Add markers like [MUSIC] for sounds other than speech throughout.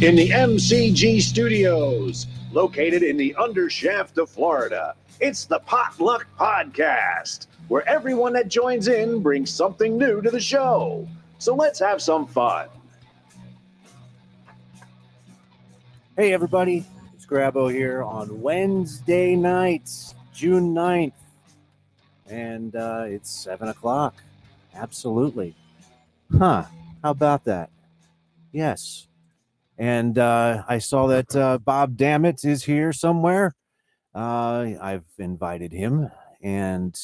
In the MCG studios, located in the undershaft of Florida, it's the Potluck Podcast, where everyone that joins in brings something new to the show. So let's have some fun. Hey, everybody. It's Grabo here on Wednesday nights, June 9th. And uh, it's 7 o'clock. Absolutely. Huh. How about that? Yes. And uh, I saw that uh, Bob Dammit is here somewhere. Uh, I've invited him. And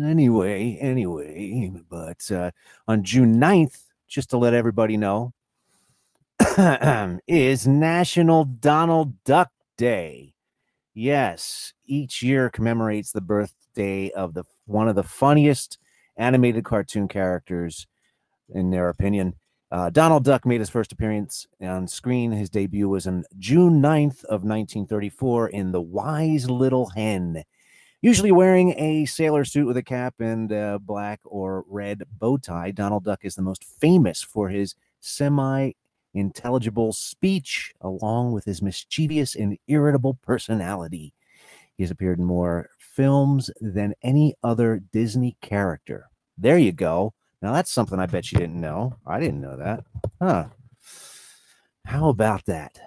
anyway, anyway, but uh, on June 9th, just to let everybody know, [CLEARS THROAT] is National Donald Duck Day. Yes, each year commemorates the birthday of the one of the funniest animated cartoon characters, in their opinion. Uh, Donald Duck made his first appearance on screen. His debut was on June 9th of 1934 in The Wise Little Hen. Usually wearing a sailor suit with a cap and a black or red bow tie, Donald Duck is the most famous for his semi intelligible speech, along with his mischievous and irritable personality. He has appeared in more films than any other Disney character. There you go. Now that's something I bet you didn't know. I didn't know that. Huh. How about that?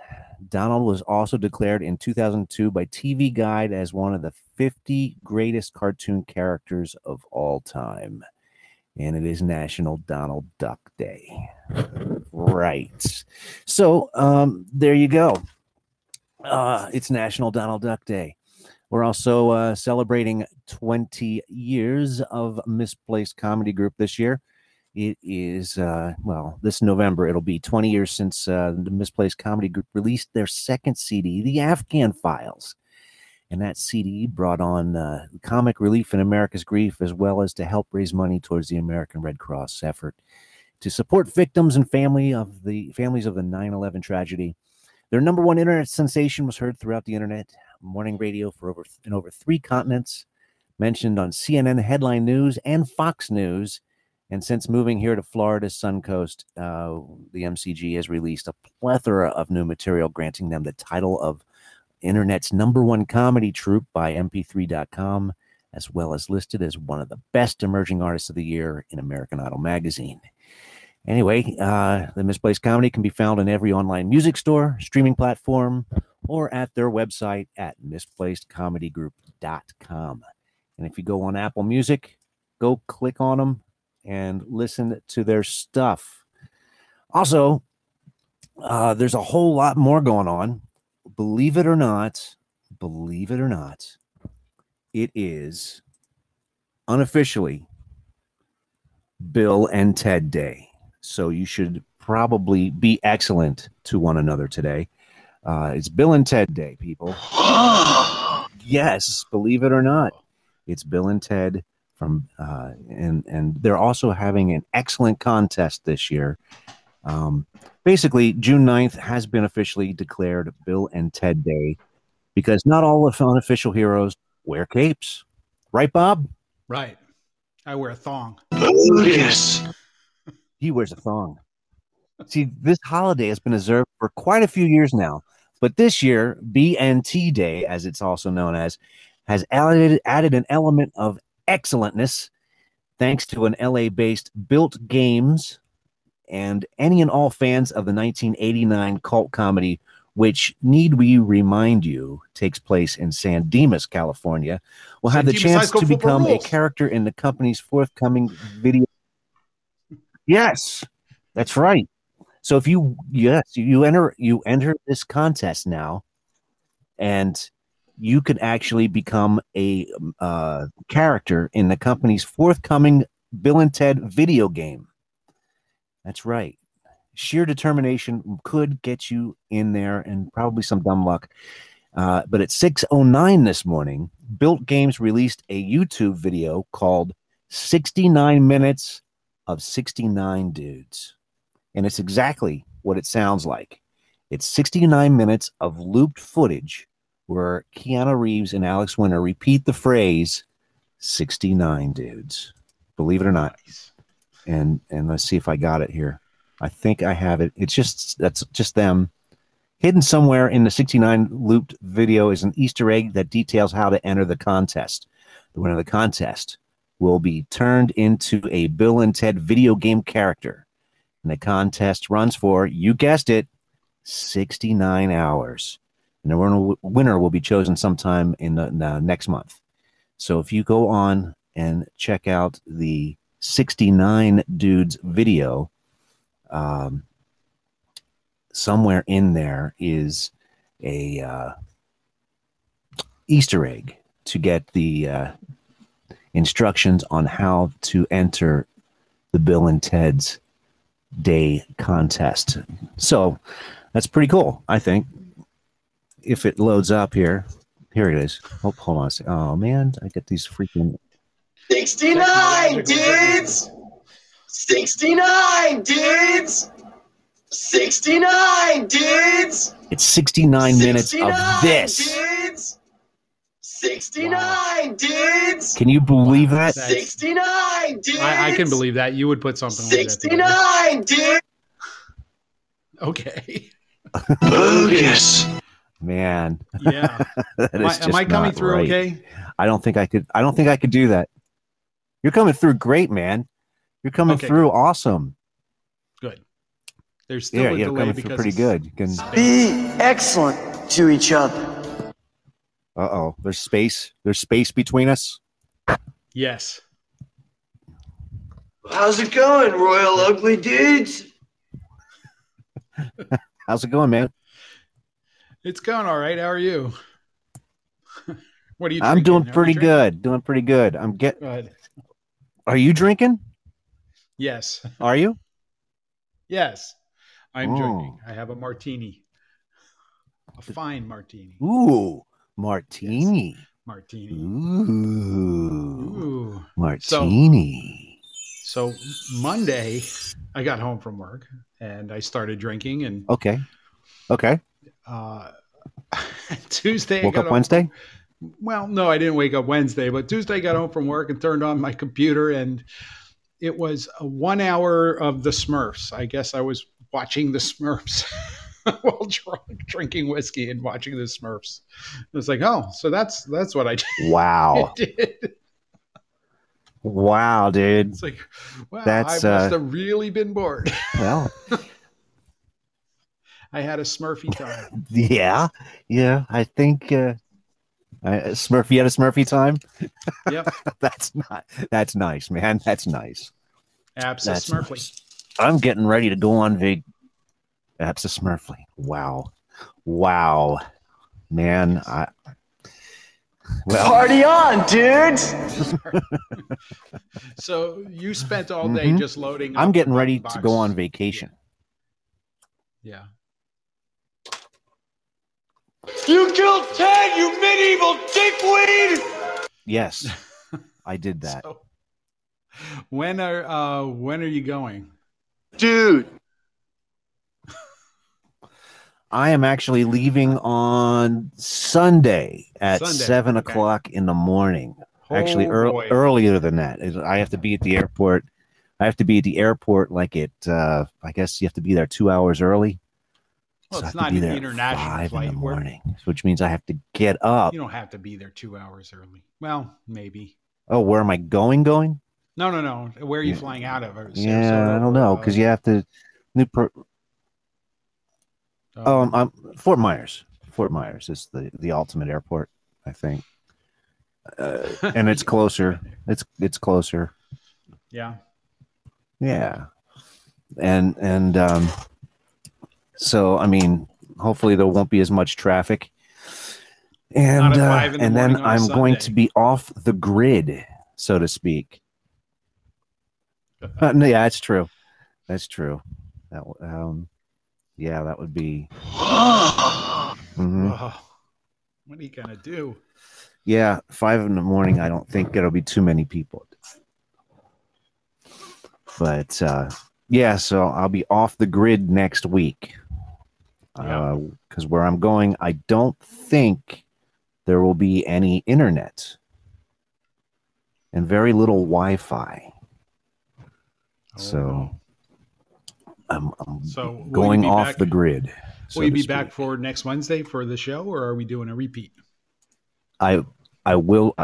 Donald was also declared in 2002 by TV Guide as one of the 50 greatest cartoon characters of all time. And it is National Donald Duck Day. Right. So um, there you go. Uh, it's National Donald Duck Day. We're also uh, celebrating 20 years of Misplaced Comedy Group this year. It is, uh, well, this November, it'll be 20 years since uh, the Misplaced Comedy Group released their second CD, The Afghan Files. And that CD brought on uh, comic relief in America's grief, as well as to help raise money towards the American Red Cross effort to support victims and family of the families of the 9/11 tragedy. Their number one internet sensation was heard throughout the internet, morning radio for over in over three continents, mentioned on CNN headline news and Fox News. And since moving here to Florida's Suncoast, uh, the MCG has released a plethora of new material, granting them the title of Internet's number one comedy troupe by MP3.com, as well as listed as one of the best emerging artists of the year in American Idol magazine. Anyway, uh, the Misplaced Comedy can be found in every online music store, streaming platform, or at their website at misplacedcomedygroup.com. And if you go on Apple Music, go click on them and listen to their stuff. Also, uh, there's a whole lot more going on. Believe it or not, believe it or not, it is unofficially Bill and Ted Day. So you should probably be excellent to one another today. Uh, it's Bill and Ted Day, people. [GASPS] yes, believe it or not, it's Bill and Ted from, uh, and and they're also having an excellent contest this year. Um, basically, June 9th has been officially declared Bill and Ted Day because not all of unofficial heroes wear capes, right, Bob? Right. I wear a thong. Yes. He wears a thong. See, this holiday has been observed for quite a few years now, but this year, BNT Day, as it's also known as, has added, added an element of excellentness thanks to an LA based Built Games and any and all fans of the 1989 cult comedy, which, need we remind you, takes place in San Dimas, California, will have San the Dimas chance to become a character in the company's forthcoming video. Yes, that's right. So if you yes, you enter you enter this contest now, and you could actually become a um, uh, character in the company's forthcoming Bill and Ted video game. That's right. Sheer determination could get you in there, and probably some dumb luck. Uh, but at 6:09 this morning, Built Games released a YouTube video called 69 Minutes of 69 Dudes. And it's exactly what it sounds like. It's 69 minutes of looped footage where Keanu Reeves and Alex Winter repeat the phrase 69 dudes. Believe it or not. And and let's see if I got it here. I think I have it. It's just that's just them. Hidden somewhere in the 69 looped video is an Easter egg that details how to enter the contest. The winner of the contest will be turned into a Bill and Ted video game character. And the contest runs for, you guessed it, 69 hours. And the winner- will be chosen sometime in the, the next month. So if you go on and check out the 69 dudes video, um, somewhere in there is a uh, Easter egg to get the uh, instructions on how to enter the Bill and Ted's Day contest. So that's pretty cool, I think. If it loads up here, here it is. Oh, hold on. Oh man, I get these freaking 69 dudes! 69 dudes! 69 dudes! It's 69 minutes of this. Dudes! 69 dudes! Can you believe that? 69 dudes! I, I can believe that. You would put something like that 69 dudes! Okay. Bogus! Man, Yeah. [LAUGHS] am I, am I coming through right. okay? I don't think I could. I don't think I could do that. You're coming through great, man. You're coming Okay, through awesome. Good. There's still Yeah, a you're delay coming through pretty good. You can. Be excellent to each other. Uh oh. There's space. There's space between us. Yes. How's it going, Royal Ugly Dudes? [LAUGHS] How's it going, man? It's going all right. How are you? [LAUGHS] what are you I'm doing Are pretty good. Doing pretty good. I'm getting. Good. Are you drinking? Yes. [LAUGHS] Are you? Yes. I'm Oh. drinking. I have a martini. A fine martini. Ooh, martini. Martini. Ooh, Ooh. martini. So Monday, I got home from work and I started drinking. And okay. Okay. uh, [LAUGHS] Tuesday, Woke up home Wednesday. well, no, I didn't wake up Wednesday, but Tuesday, I got home from work and turned on my computer, and it was a one hour of the Smurfs. I guess I was watching the Smurfs [LAUGHS] [LAUGHS] while drunk, drinking whiskey and watching the Smurfs. It was like, oh, so that's that's what I did. Wow. [LAUGHS] did. wow, dude. It's like, wow, That's, I must uh, have really been bored. [LAUGHS] Well, I had a Smurfy time. yeah, yeah. I think uh, uh, Smurfy had a Smurfy time. Yep, that's not. That's nice, man. That's nice. Abs That's nice. I'm getting ready to go on vac. That's a Smurfly. Wow, wow, man. I well, Party on, dudes! [LAUGHS] So you spent all day Mhm. just loading. I'm getting ready box. to go on vacation. Yeah. You killed Ted, you medieval dickweed! Yes, [LAUGHS] I did that. So, when are uh when are you going? Dude, I am actually leaving on Sunday at Sunday, seven okay. o'clock in the morning. Actually, Oh, ear- boy. earlier than that, I have to be at the airport. I have to be at the airport like it. Uh, I guess you have to be there two hours early. Well, So it's not an international five flight. in the morning, which means I have to get up. You don't have to be there two hours early. Well, maybe. Oh, where am I going? Going? No, no, no. Where are you Yeah. flying out of? Yeah, I don't know because uh, you have to. New uh, um, I'm Fort Myers. Fort Myers is the the ultimate airport, I think, uh, and it's [LAUGHS] closer. It's it's closer. yeah. Yeah, and and um, so I mean, hopefully there won't be as much traffic, and uh, the and then morning on a I'm going to be off the grid, so to speak. Uh, no, yeah, that's true. That's true. That um, yeah, that would be. [SIGHS] mhm. Oh, what are you gonna do? Yeah, five in the morning. I don't think it'll be too many people. But uh, yeah, so I'll be off the grid next week. Yeah. Because where I'm going, I don't think there will be any internet and very little Wi-Fi. Oh, So, I'm, I'm So going off back- the grid. so Will you be back for next Wednesday for the show, or are we doing a repeat? I I will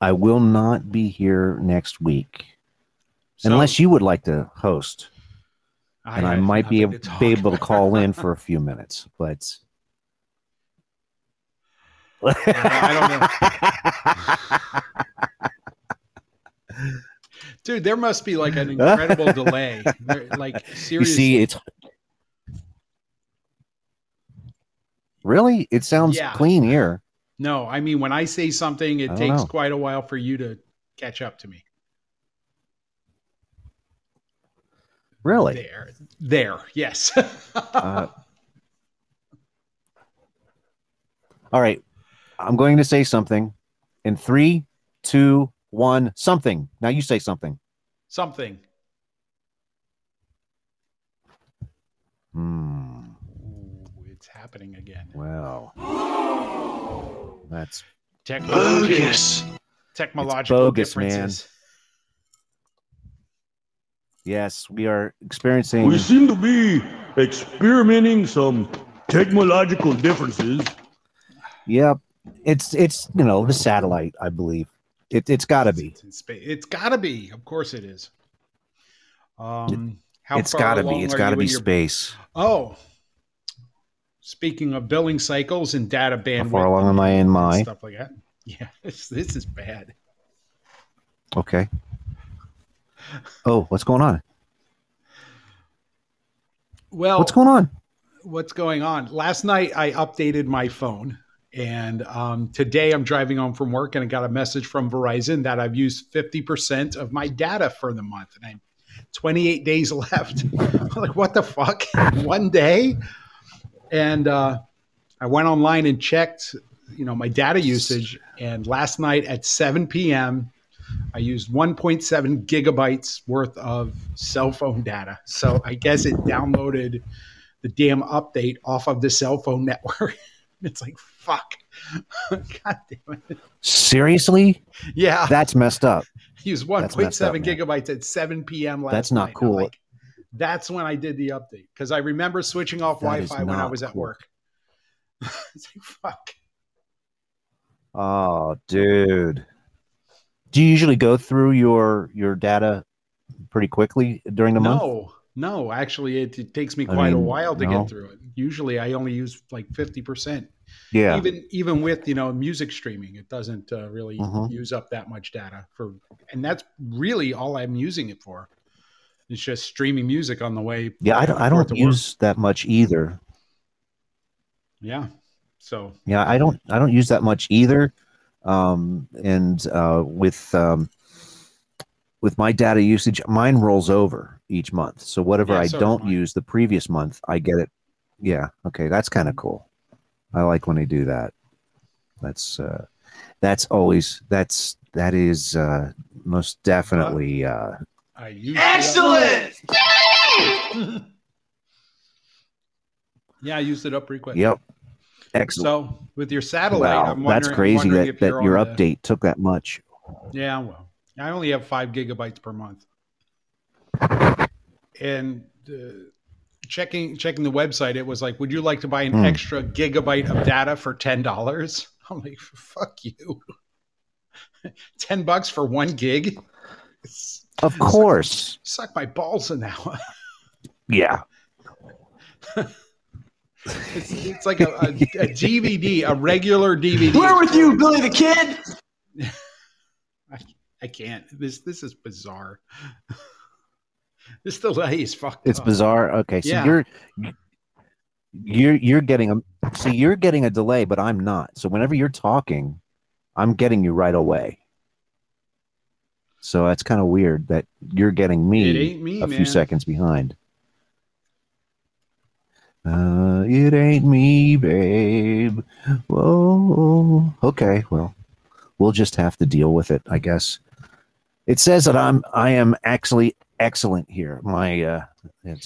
I will not be here next week So, unless you would like to host, and I, have might be able, to be able to call in for a few minutes, but. I [LAUGHS] [LAUGHS] Dude, there must be like an [LAUGHS] incredible delay. Like [LAUGHS] you seriously, see, it's really it sounds Yeah. clean here. no. I mean, when I say something, it takes know. quite a while for you to catch up to me. Really, There, there, yes. [LAUGHS] Uh, all right. I'm going to say something in three, two, one. Something. Now you say something. something. Hmm. Ooh, it's happening again. Well, that's Technological, Bogus. technological bogus, man. differences. yes. We are experiencing. We seem to be experimenting some technological differences. Yep. It's it's you know the satellite. I believe it. It's got to be. It's. It's got to be. Of course, it is. Um, how It's got to be. It's got to be your- space. Oh, speaking of billing cycles and data bandwidth, How far along am I in my? stuff like that? [LAUGHS] Yeah, this, this is bad. Okay. Oh, what's going on? Well, What's going on? what's going on? Last night I updated my phone, and um, today I'm driving home from work, and I got a message from Verizon that I've used 50% of my data for the month, and I'm 28 days [LAUGHS] left. Like, what the fuck? [LAUGHS] One day? And uh, I went online and checked, you know, my data usage, and last night at 7 p.m. I used 1.7 gigabytes worth of cell phone data. So I guess it downloaded the damn update off of the cell phone [LAUGHS] network. it's like fuck. [LAUGHS] God damn it. Seriously? Yeah. That's messed up. Use That's messed 1.7 man. gigabytes at 7 p.m. last night. That's not night. Cool. like, that's when I did the update because I remember switching off That is Wi-Fi when I not was at work. [LAUGHS] it's like fuck. Oh, dude. Do you usually go through your your data pretty quickly during the month? No, no. Actually, it, it takes me I quite a while to no. get through it. Usually, I only use like 50 percent. Yeah. even even with you know music streaming it doesn't uh, really Mhm. use up that much data for and that's really all i'm using it for it's just streaming music on the way Yeah, I don't I don't to work. use that much either. yeah so Yeah, I don't I don't use that much either. Um and uh with um with my data usage, mine rolls over each month. So whatever Yeah, I so do don't use the previous month, I get it. Yeah, okay, that's kind of cool. I like when they do that. That's uh that's always that's that is uh most definitely uh i Excellent. [LAUGHS] yeah i used it up pretty quick yep. Excellent. so with your satellite Wow, i'm that's wondering, I'm crazy that, that your on the- update took that much. Yeah, well, I only have five gigabytes per month, and uh, checking checking the website, it was like, "Would you like to buy an Hmm. extra gigabyte of data for ten dollars?" [LAUGHS] I'm like, "Fuck you, [LAUGHS] ten bucks for one gig." It's- [LAUGHS] Of course. Suck my balls in that one. Yeah. It's, it's like a, a, a DVD, a regular DVD. Where with you, Billy the Kid? I, I can't. This this is bizarre. [LAUGHS] this delay is fucked. It's up. bizarre. Okay, so Yeah. you're you're you're getting a so you're getting a delay, but I'm not. So whenever you're talking, I'm getting you right away. So that's kind of weird that you're getting me me, a man. few seconds behind. Uh, it ain't me, babe. Whoa. Okay, well, we'll just have to deal with it, I guess. It says that I'm I am actually excellent here. My uh,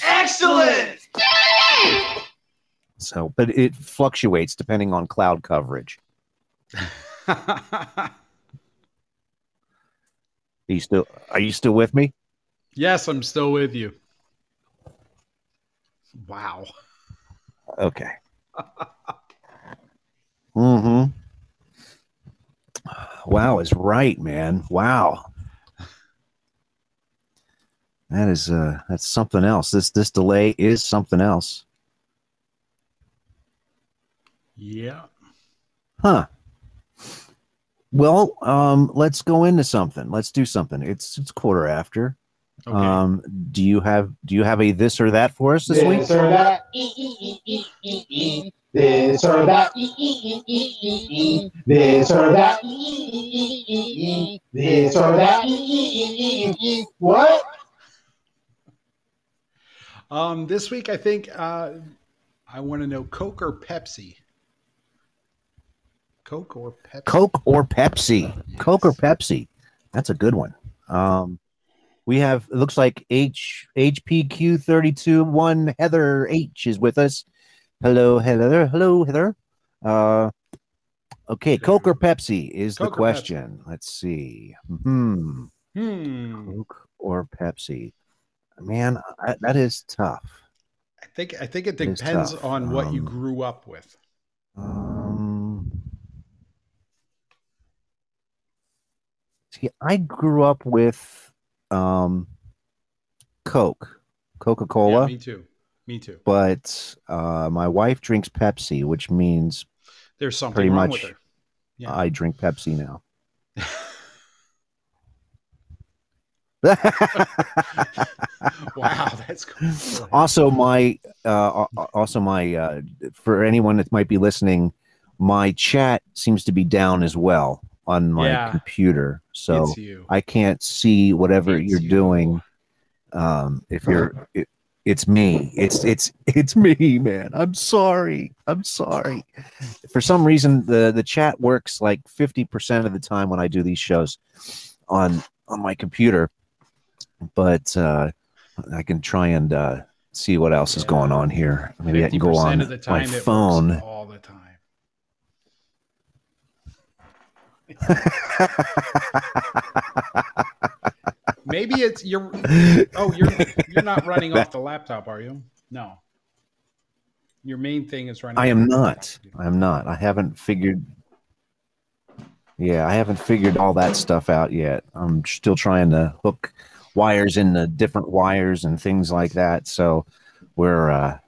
Excellent. so, but it fluctuates depending on cloud coverage. [LAUGHS] Are you still Are you still with me? yes, I'm still with you. Wow. Okay. mm-hmm. Wow is right, man. Wow. That is uh that's something else. This this delay is something else. Yeah. Huh. Well, um, let's go into something. Let's do something. It's it's quarter after. Okay. Um, do you have do you have a this or that for us this week? This or that. This or that. This or that. This or that. What? Um, this week I think uh, I want to know Coke or Pepsi. Coke or Pepsi. Coke or Pepsi? Coke or Pepsi? That's a good one. Um, we have it looks like H HPQ thirty two one Heather H is with us. Hello, Heather. Hello, Heather. Uh, okay, Coke or Pepsi is the Coke Pepsi? question. Let's see. Hmm. Hmm. Coke or Pepsi? Man, I, that is tough. I think I think it depends on what you Um, grew up with. Um, see, I grew up with um, Coke, Coca Cola. Yeah, me too. Me too. but uh, my wife drinks Pepsi, which means There's something pretty wrong much with her. Yeah. I drink Pepsi now. [LAUGHS] [LAUGHS] wow, that's cool. also, my uh, also my uh, for anyone that might be listening, my chat seems to be down as well on my Yeah. computer, so. I can't see whatever It's you're you. doing. Um, if you're, it, it's me. It's it's it's me, man. I'm sorry. I'm sorry. For some reason, the the chat works like fifty percent of the time when I do these shows on on my computer, but uh, I can try and uh, see what else is going on here. Maybe I can go on of the time my phone. all the time. [LAUGHS] Maybe it's you're. Oh, you're you're not running off the laptop, are you? No. Your main thing is running. I am not. I am not. I haven't figured. Yeah, I haven't figured all that stuff out yet. I'm still trying to hook wires in the different wires and things like that. So we're uh,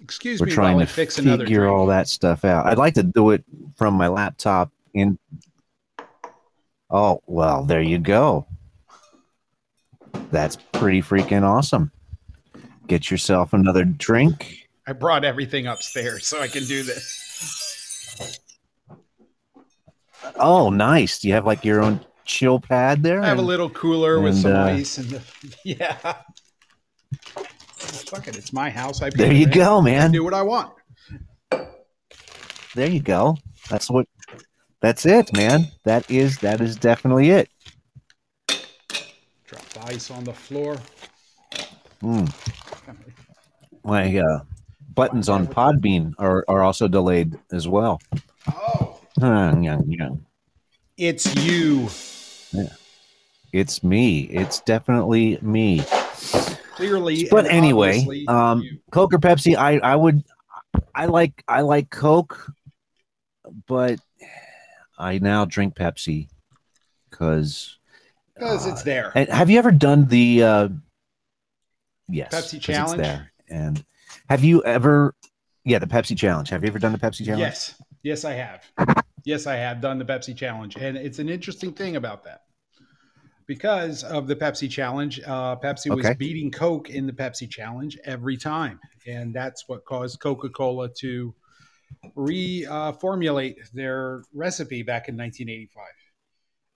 Excuse we're me trying to fix figure all that stuff out. I'd like to do it from my laptop. In oh well, there you go. That's pretty freaking awesome. Get yourself another drink. I brought everything upstairs so I can do this. Oh, nice. Do you have like your own chill pad there? I have a little cooler with some uh, ice and the [LAUGHS] yeah. Fuck it, it's my house. I There you go, I man. do what I want. There you go. That's what. That's it, man. That is that is definitely it. Drop the ice on the floor. Mm. [LAUGHS] My uh, buttons on Podbean are, are also delayed as well. Oh, Uh, yeah, yeah. It's you. Yeah. It's me. It's definitely me. Clearly, But anyway, um, you. Coke or Pepsi? I I would. I like I like Coke, but I now drink Pepsi because. because it's there. And have you ever done the uh yes Pepsi 'cause it's challenge? there. And have you ever yeah, the Pepsi challenge. Have you ever done the Pepsi challenge? Yes, yes, I have. Yes, I have done the Pepsi challenge, and it's an interesting thing about that because of the Pepsi challenge. Uh, Pepsi was beating Coke in the Pepsi challenge every time, and that's what caused Coca Cola to reformulate their recipe back in 1985.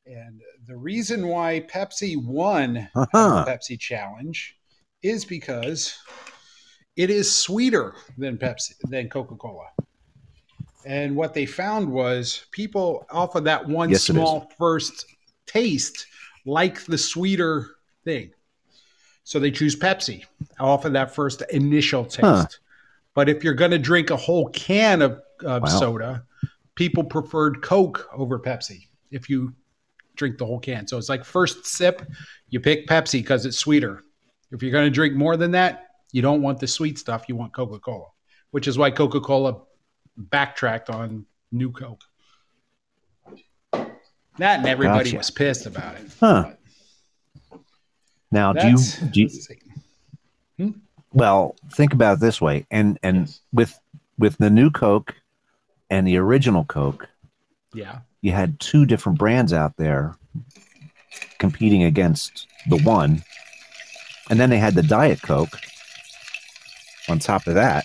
And the reason why Pepsi won Uh-huh. the Pepsi challenge is because it is sweeter than Pepsi than Coca-Cola. And what they found was people off of that one Yes, small first taste like the sweeter thing. So they choose Pepsi off of that first initial taste. Huh. But if you're going to drink a whole can of, of Wow. soda, people preferred Coke over Pepsi if you drink the whole can. So it's like first sip, you pick Pepsi because it's sweeter. If you're going to drink more than that, You don't want the sweet stuff. You want Coca Cola, which is why Coca Cola backtracked on New Coke. That and everybody Gotcha. was pissed about it. Huh. Now, do you, do you let's hmm? well think about it this way and and Yes. with with the new coke and the original coke Yeah. you had two different brands out there competing against the one and then they had the diet coke on top of that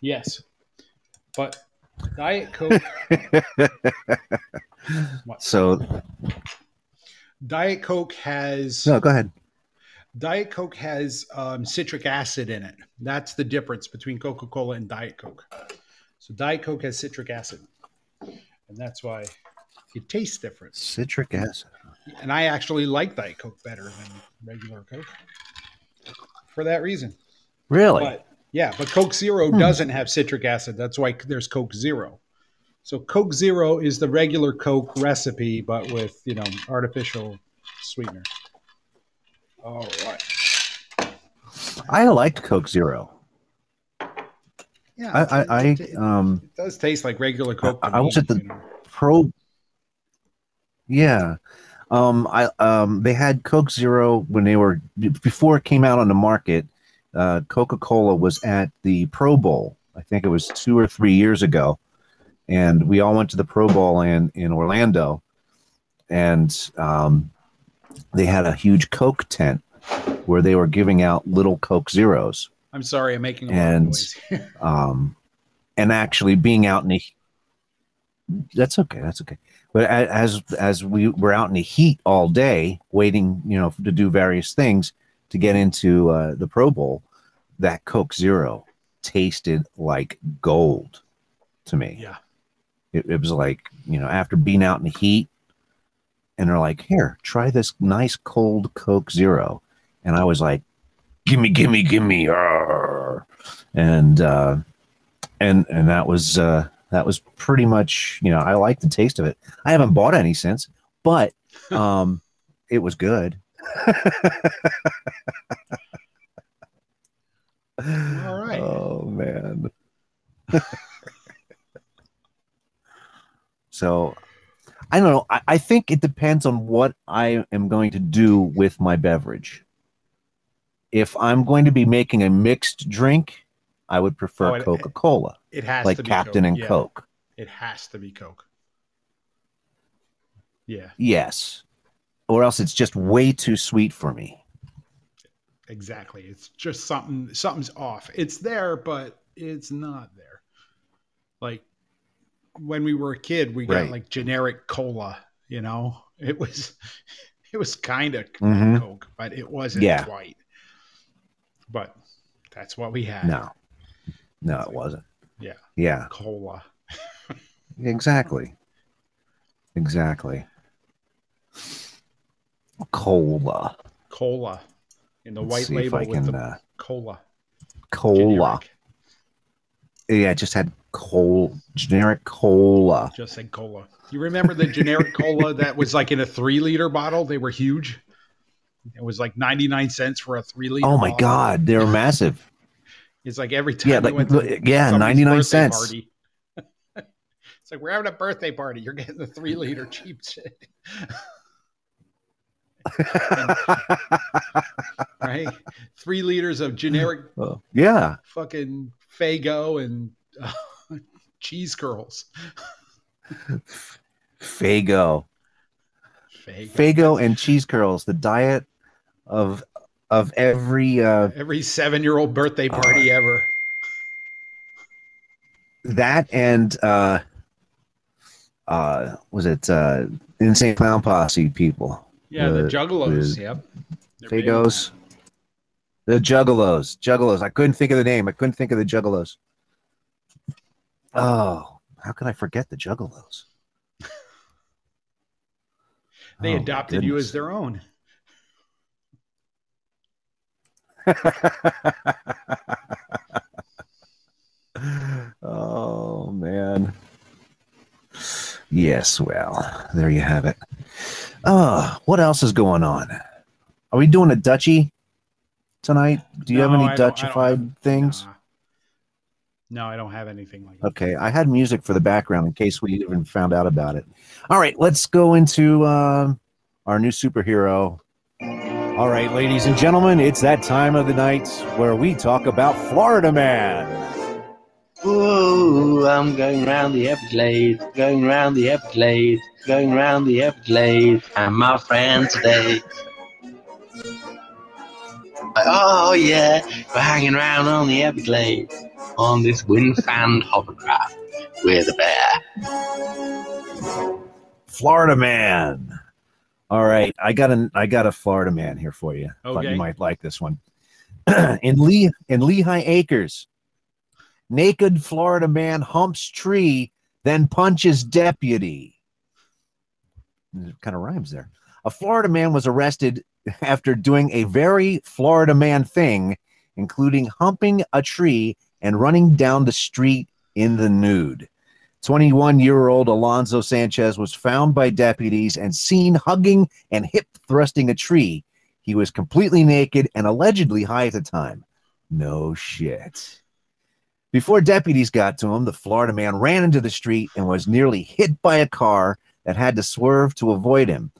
Yes. But Diet Coke, [LAUGHS] so Diet Coke has no go ahead Diet Coke has um, citric acid in it. That's the difference between Coca Cola and Diet Coke. So Diet Coke has citric acid, and that's why it tastes different. citric acid And I actually like Diet Coke better than regular Coke for that reason. really But yeah, but Coke Zero doesn't have citric acid. That's why there's Coke Zero. So Coke Zero is the regular Coke recipe, but with you know artificial sweetener. All right. i liked coke zero Yeah, i i, I it, it um does taste like regular Coke. I- I was at the- you know. pro yeah um i um they had coke zero when they were before it came out on the market uh coca-cola was at the pro bowl. I think it was two or three years ago. And we all went to the pro bowl in in orlando. And um they had a huge coke tent where they were giving out little coke zeros. I'm sorry, I'm making a lot of and- noise. [LAUGHS] um, and actually being out in the that's okay that's okay. But as as we were out in the heat all day waiting you know to do various things to get into uh, the pro bowl that coke zero tasted like gold to me. Yeah, it, it was like you know after being out in the heat and they're like here try this nice cold coke zero. And i was like gimme gimme gimme arr." and uh and and that was uh that was pretty much you know i like the taste of it. I haven't bought any since but [LAUGHS] um it was good All right. oh man. [LAUGHS] So i don't know. I, I think it depends on what i am going to do with my beverage. If i'm going to be making a mixed drink i would prefer Oh, coca-cola it has like to be captain Coke. and yeah, coke. It has to be Coke. Yeah, yes or else it's just way too sweet for me exactly. It's just something. Something's off. It's there, but it's not there. Like when we were a kid, we got like generic cola. You know, it was [LAUGHS] it was kind of Mhm. Coke, but it wasn't Yeah. quite. But that's what we had. no no it wasn't Yeah. yeah Cola. exactly exactly cola Cola. In the Let's white label with can, the uh, cola. cola generic. yeah it just had coal generic cola Just said cola. You remember the generic [LAUGHS] cola that was like in a three liter bottle? They were huge. It was like 99 cents for a three liter. oh my bottle. god they're massive [LAUGHS] It's like every time Yeah, like, to yeah, 99 cents. Party. [LAUGHS] it's like we're having a birthday party. You're getting the three liter cheap shit. [LAUGHS] right? Three liters of generic Oh, yeah fucking Faygo and uh, [LAUGHS] cheese curls. [LAUGHS] Faygo Faygo. Faygo and cheese curls the diet of of every uh Every seven year old birthday party ever. that and uh uh was it uh insane clown posse people Yeah, the The- juggalos. the yep. They're fagos the juggalos juggalos i couldn't think of the name i couldn't think of the juggalos oh how could i forget the juggalos. [LAUGHS] They Oh, adopted you as their own. [LAUGHS] oh man. Yes, well, there you have it. Oh, what else is going on? Are we doing a duchy? tonight? Do you No, have any I don't- I don't Dutchified things? Nah. No, I don't have anything like that. Okay, I had music for the background in case we even found out about it. All right, let's go into um our new superhero. All right, ladies and gentlemen, it's that time of the night where we talk about Florida Man. Ooh, I'm going round the Everglades, going round the Everglades, going round the Everglades, and my friend today. Oh yeah, we're hanging around on the Everglades on this wind-fanned hovercraft with a bear. Florida Man. All right, I got a I got a Florida Man here for you. Thought Okay. you might like this one. [CLEARS THROAT] in Lee in Lehigh Acres, naked Florida man humps tree, then punches deputy. It kind of rhymes there. A Florida man was arrested after doing a very Florida man thing, including humping a tree and running down the street in the nude. 21 year old Alonzo Sanchez was found by deputies and seen hugging and hip thrusting a tree. He was completely naked and allegedly high at the time. No shit. Before deputies got to him, the Florida man ran into the street and was nearly hit by a car that had to swerve to avoid him.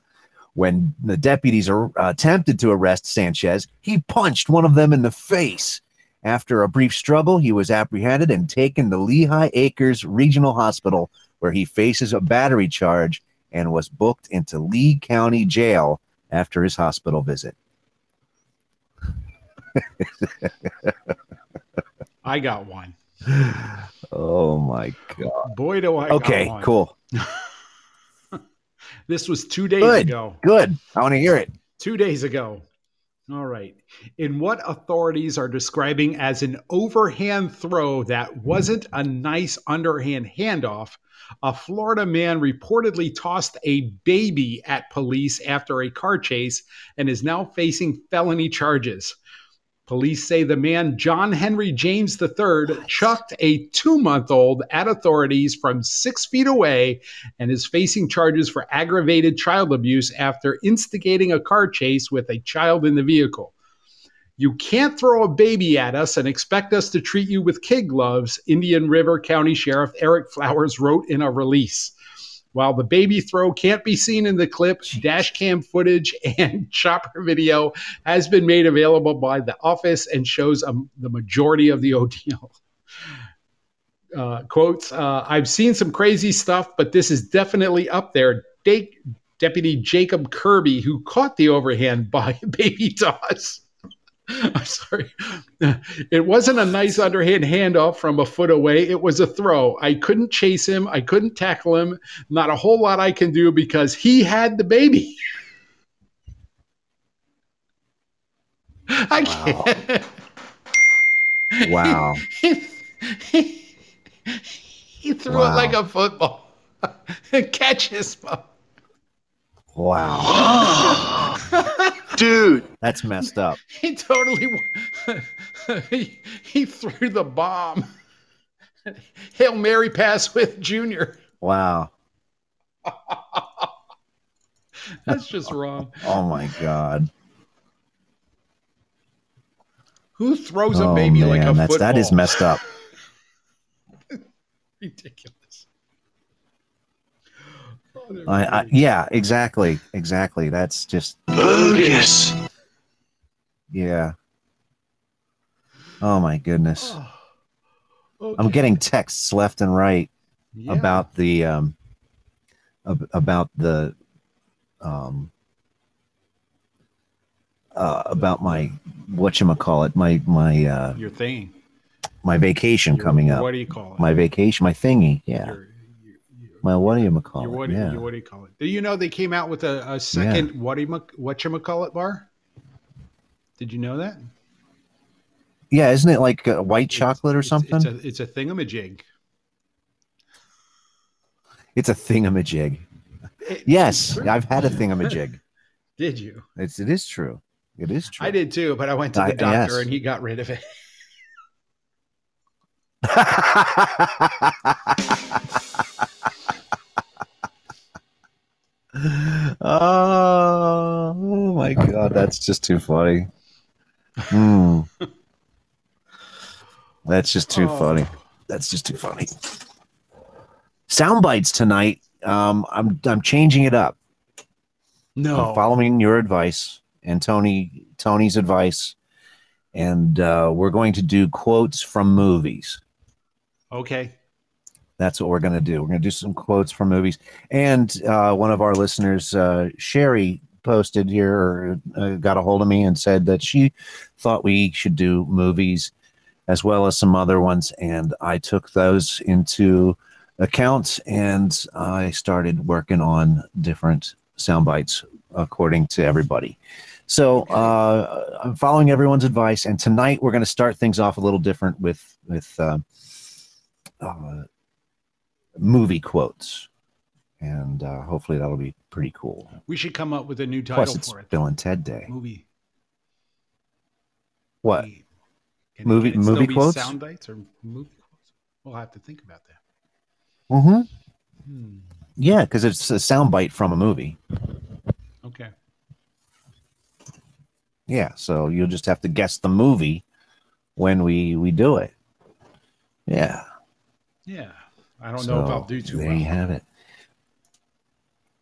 When the deputies attempted to arrest Sanchez, he punched one of them in the face. After a brief struggle, he was apprehended and taken to Lehigh Acres Regional Hospital, where he faces a battery charge and was booked into Lee County Jail after his hospital visit. [LAUGHS] I got one. Oh my god. Boy, do I Okay, cool. [LAUGHS] This was two days Good. ago. Good. I want to hear it. Two days ago. All right. In what authorities are describing as an overhand throw that wasn't a nice underhand handoff, a Florida man reportedly tossed a baby at police after a car chase and is now facing felony charges. Police say the man, John Henry James III, chucked a two month old at authorities from six feet away and is facing charges for aggravated child abuse after instigating a car chase with a child in the vehicle. You can't throw a baby at us and expect us to treat you with kid gloves, Indian River County Sheriff Eric Flowers wrote in a release. While the baby throw can't be seen in the clip, dash cam footage [LAUGHS] and chopper video has been made available by the office and shows um, the majority of the ordeal. [LAUGHS] Uh, quotes, uh, I've seen some crazy stuff, but this is definitely up there. Da- Deputy Jacob Kirby, who caught the overhand by [LAUGHS] baby toss. [LAUGHS] I'm sorry. [LAUGHS] It wasn't a nice underhand handoff from a foot away. It was a throw. I couldn't chase him. I couldn't tackle him. Not a whole lot I can do because he had the baby. [LAUGHS] I can't. Wow. he, he threw Wow. it like a football. Catch his ball. Wow. Dude, That's messed up. [LAUGHS] He totally [LAUGHS] he, he threw the bomb. [LAUGHS] Hail Mary pass with Junior. Wow. That's just wrong. Oh my god. Who throws a Oh baby like a man, that's football? that is messed up. ridiculous. They're I, I, yeah, exactly, exactly. That's just bogus. yeah. Oh my goodness. Oh, I'm getting texts left and right Yeah. about the um ab- about the um uh, about my what you call it my my uh your thing. my vacation Your- coming up What do you call it? my vacation my thingy yeah Your- your- your- my what do you call it what, yeah do you call it? Do you know they came out with a, a second what do you what you call it bar? Did you know that? yeah isn't it like uh, white chocolate or It's- something It's a, it's a thingamajig. it's a thingamajig It- yes i've had a [LAUGHS] thingamajig Did you? it's it is true it is true I did too, but I went to the I- doctor yes. and he got rid of it. [LAUGHS] oh, oh my god, that's just too funny. Hmm. That's just too Oh. funny. That's just too funny. Sound bites tonight. Um, I'm I'm changing it up. No. I'm following your advice and Tony Tony's advice, and uh, we're going to do quotes from movies. Okay. That's what we're going to do. We're going to do some quotes from movies. And uh, one of our listeners, uh, Sherry, posted here or uh, got a hold of me and said that she thought we should do movies as well as some other ones. And I took those into account and I started working on different sound bites according to everybody. So uh, I'm following everyone's advice. And tonight we're going to start things off a little different with, with, uh, uh, movie quotes, and uh, hopefully that'll be pretty cool. We should come up with a new title Plus, it's for it. Bill and Ted Day. Movie. What? Can Movie- can it still movie quotes? Sound bites or movie quotes? We'll have to think about that. Mm-hmm. Hmm. Yeah, because it's a sound bite from a movie. Okay. Yeah, so you'll just have to guess the movie when we we do it. Yeah. Yeah. I don't know if I'll do too much. there well. you have it.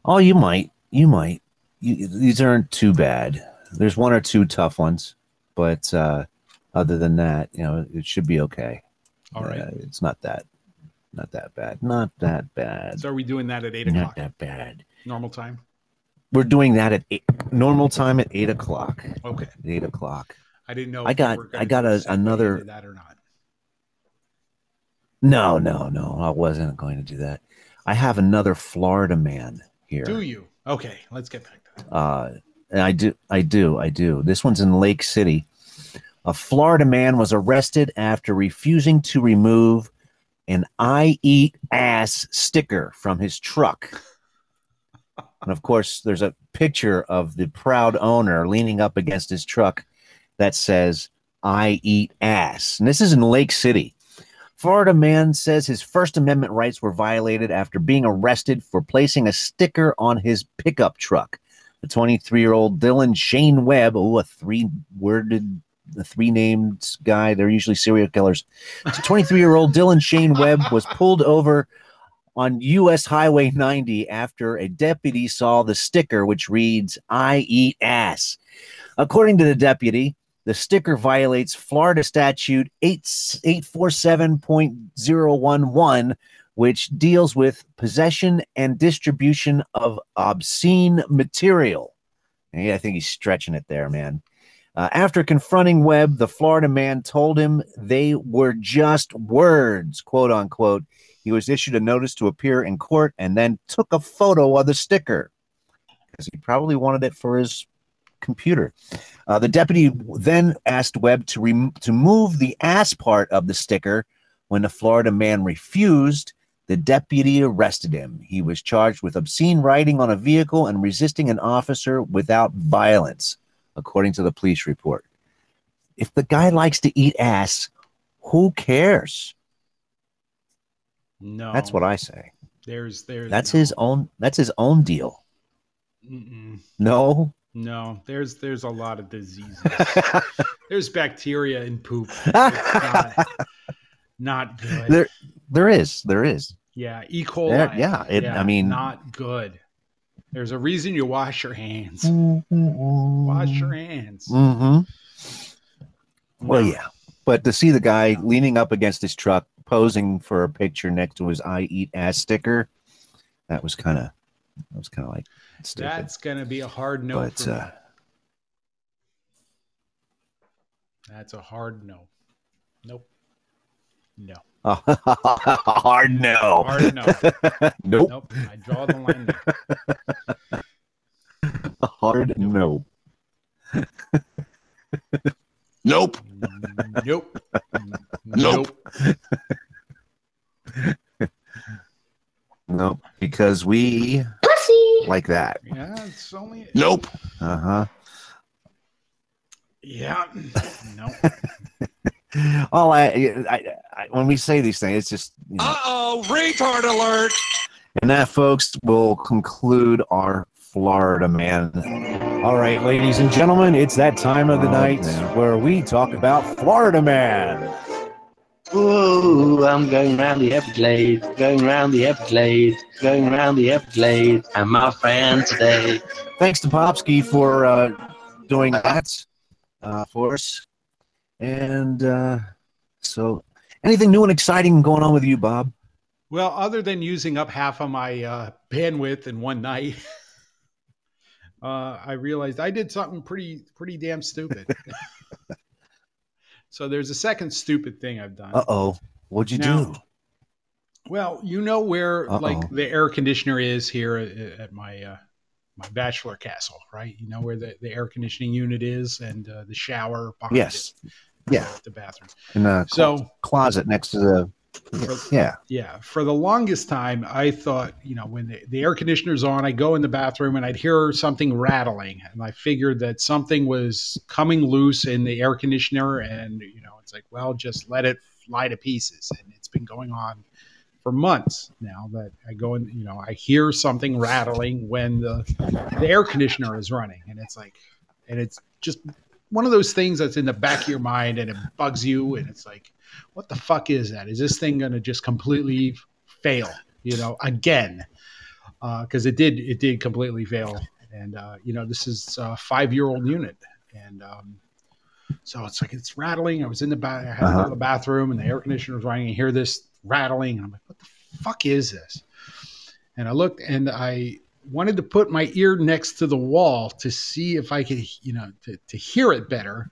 Oh, you might. You might. You, these aren't too bad. There's one or two tough ones, but uh, other than that, you know, it should be okay. All right. Uh, it's not that, not that bad. Not that bad. So are we doing that at eight o'clock? Not that bad. normal time? We're doing that at eight, normal time at eight o'clock. Okay. Eight o'clock. I didn't know. I got- I got a- another- that or not. No, no, no. I wasn't going to do that. I have another Florida man here. Do you? Okay. Let's get back to that. Uh, and I do, I do, I do. This one's in Lake City. A Florida man was arrested after refusing to remove an "I eat ass" sticker from his truck. [LAUGHS] And of course, there's a picture of the proud owner leaning up against his truck that says "I eat ass." And this is in Lake City. Florida man says his First Amendment rights were violated after being arrested for placing a sticker on his pickup truck. The 23 year old Dylan Shane Webb, oh, a three worded, a three named guy. They're usually serial killers. 23 year old Dylan Shane Webb was pulled over on US Highway 90 after a deputy saw the sticker, which reads, I eat ass. According to the deputy, the sticker violates Florida statute 8, 847.011, which deals with possession and distribution of obscene material. Yeah, I think he's stretching it there, man. Uh, after confronting Webb, the Florida man told him they were just words, quote unquote. He was issued a notice to appear in court and then took a photo of the sticker because he probably wanted it for his computer. Uh, the deputy then asked Webb to rem- to move the ass part of the sticker. When the Florida man refused, the deputy arrested him. He was charged with obscene writing on a vehicle and resisting an officer without violence, according to the police report. If the guy likes to eat ass, who cares? No. That's what I say. There's there's. That's no. his own. That's his own deal. Mm-mm. No. No, there's there's a lot of diseases. [LAUGHS] there's bacteria in poop. [LAUGHS] Not, not good. there, there is. There is. yeah, E. coli. There- yeah, it- I mean- not good. There's a reason you wash your hands. Wash your hands. Mm-hmm. Well, yeah, but to see the guy leaning up against his truck, posing for a picture next to his "I eat ass" sticker, that was kind of, that was kind of like stupid. That's gonna be a hard no. but uh, That's a hard no. Nope. No. [LAUGHS] hard no. Hard no. [LAUGHS] nope. Nope. I draw the line there. Hard no. Nope. Nope. Nope. Nope. Nope, because we like that. Yeah, it's only. Nope. Uh huh. Yeah. No. [LAUGHS] All I, I, I, when we say these things, it's just you know, oh, retard alert. And that, folks, will conclude our Florida man All right, ladies and gentlemen, it's that time of the Oh, night man. where we talk about Florida Man. Ooh, I'm going round the Everglades, going round the Everglades, going round the Everglades. And my friend today. Thanks to Popsky for uh, doing that uh, for us. And uh, so, anything new and exciting going on with you, Bob? Well, other than using up half of my uh, bandwidth in one night, [LAUGHS] uh, I realized I did something pretty pretty damn stupid. [LAUGHS] so there's a second stupid thing I've done. Uh oh, what'd you Now- do? Well, you know where Uh-oh. like the air conditioner is here at, at my uh, my bachelor castle, right? You know where the, the air conditioning unit is and uh, the shower Yes, it, yeah. the bathroom. in the So closet next to the. Yeah, yeah, for the longest time, I thought, you know, when the, the air conditioner's on, I go in the bathroom and I'd hear something rattling, and I figured that something was coming loose in the air conditioner, and you know, it's like, well, just let it fly to pieces, and it's been going on for months now. That I go in, you know, I hear something rattling when the the air conditioner is running, and it's like, and it's just one of those things that's in the back of your mind, and it bugs you, and it's like what the fuck is that? Is this thing going to just completely fail? You know, again, because it did. It did completely fail, and uh, you know, this is a five-year-old unit, and um, so it's like it's rattling. I was in the bath, I had Uh-huh. the bathroom, and the air conditioner was running. And hear this rattling, and I'm like, what the fuck is this? And I looked, and I wanted to put my ear next to the wall to see if I could, you know, to, to hear it better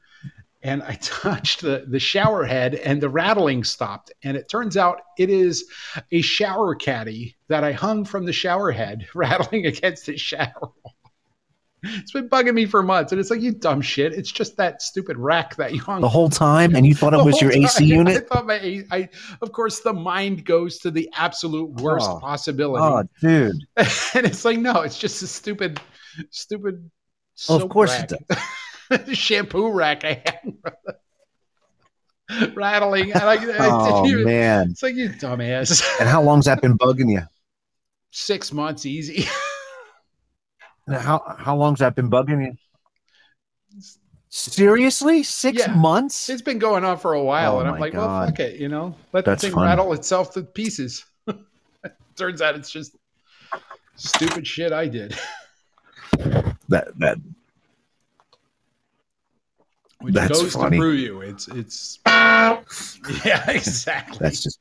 and I [LAUGHS] touched the, the shower head and the rattling stopped. And it turns out it is a shower caddy that I hung from the shower head [LAUGHS] rattling against the shower wall. It's been bugging me for months. And it's like, you dumb shit. It's just that stupid rack that you hung the whole time, and you thought it was your whole AC time. [LAUGHS] I unit. thought my I, of course, the mind goes to the absolute worst Oh. possibility. Oh, dude. [LAUGHS] and it's like, no, it's just a stupid, stupid. Of course it rack. [LAUGHS] shampoo rack I had rattling. And I, I Oh man! It's like you dumbass. And how long's that been bugging you? Six months easy. And How how long's that been bugging you? Seriously, six Yeah. months? It's been going on for a while, Oh and I'm like, well, fuck it, you know, let That's the thing funny. rattle itself to pieces. [LAUGHS] Turns out it's just stupid shit I did, [LAUGHS] That that which That's goes funny. to prove you. It's it's [LAUGHS] yeah, exactly. that's just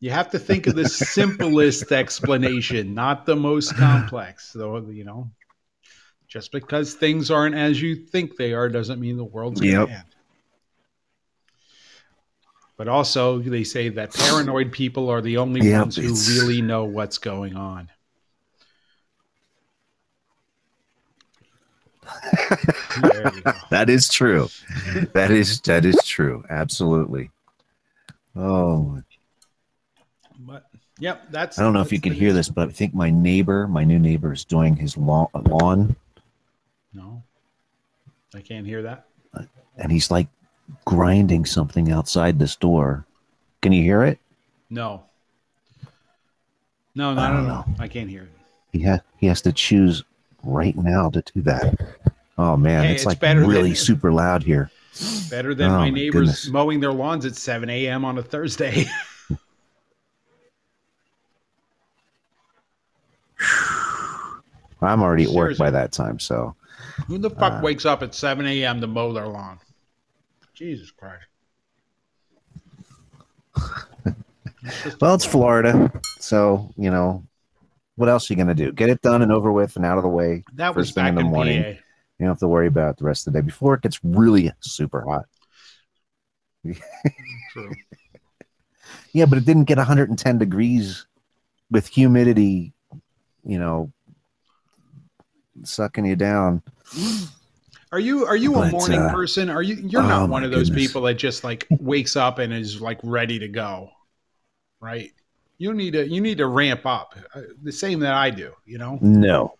You have to think of the simplest explanation, not the most complex. So, you know, just because things aren't as you think they are doesn't mean the world's going to Yep. end. But also, they say that paranoid people are the only Yep, ones who really know what's going on. There we go. [LAUGHS] that is true. That is that is true. Absolutely. Oh, yep, that's. I don't know if you can hear this, but I think my neighbor, my new neighbor, is doing his lawn, lawn, No, I can't hear that. and he's like grinding something outside this door. Can you hear it? No. No, no, I no, don't no. know. I can't hear it. He has he has to choose right now to do that. Oh man, Hey, it's, it's like better than- really [LAUGHS] super loud here. Better than Oh, my my neighbors goodness. mowing their lawns at 7 a.m. on a Thursday. [LAUGHS] I'm already at work Seriously. by that time, so Who the fuck Uh, wakes up at 7 a.m. to mow their lawn? Jesus Christ. It's well, it's Florida, so you know what else are you gonna do? Get it done and over with and out of the way. that was back in in, the morning. PA. You don't have to worry about the rest of the day before it gets really super hot. True. [LAUGHS] Yeah, but it didn't get 110 degrees with humidity, you know, sucking you down. Are you are you a morning uh, person? Are you you're oh not one of those goodness. people that just like wakes up and is like ready to go, right? You need to you need to ramp up. Uh, the same that I do, you know. No,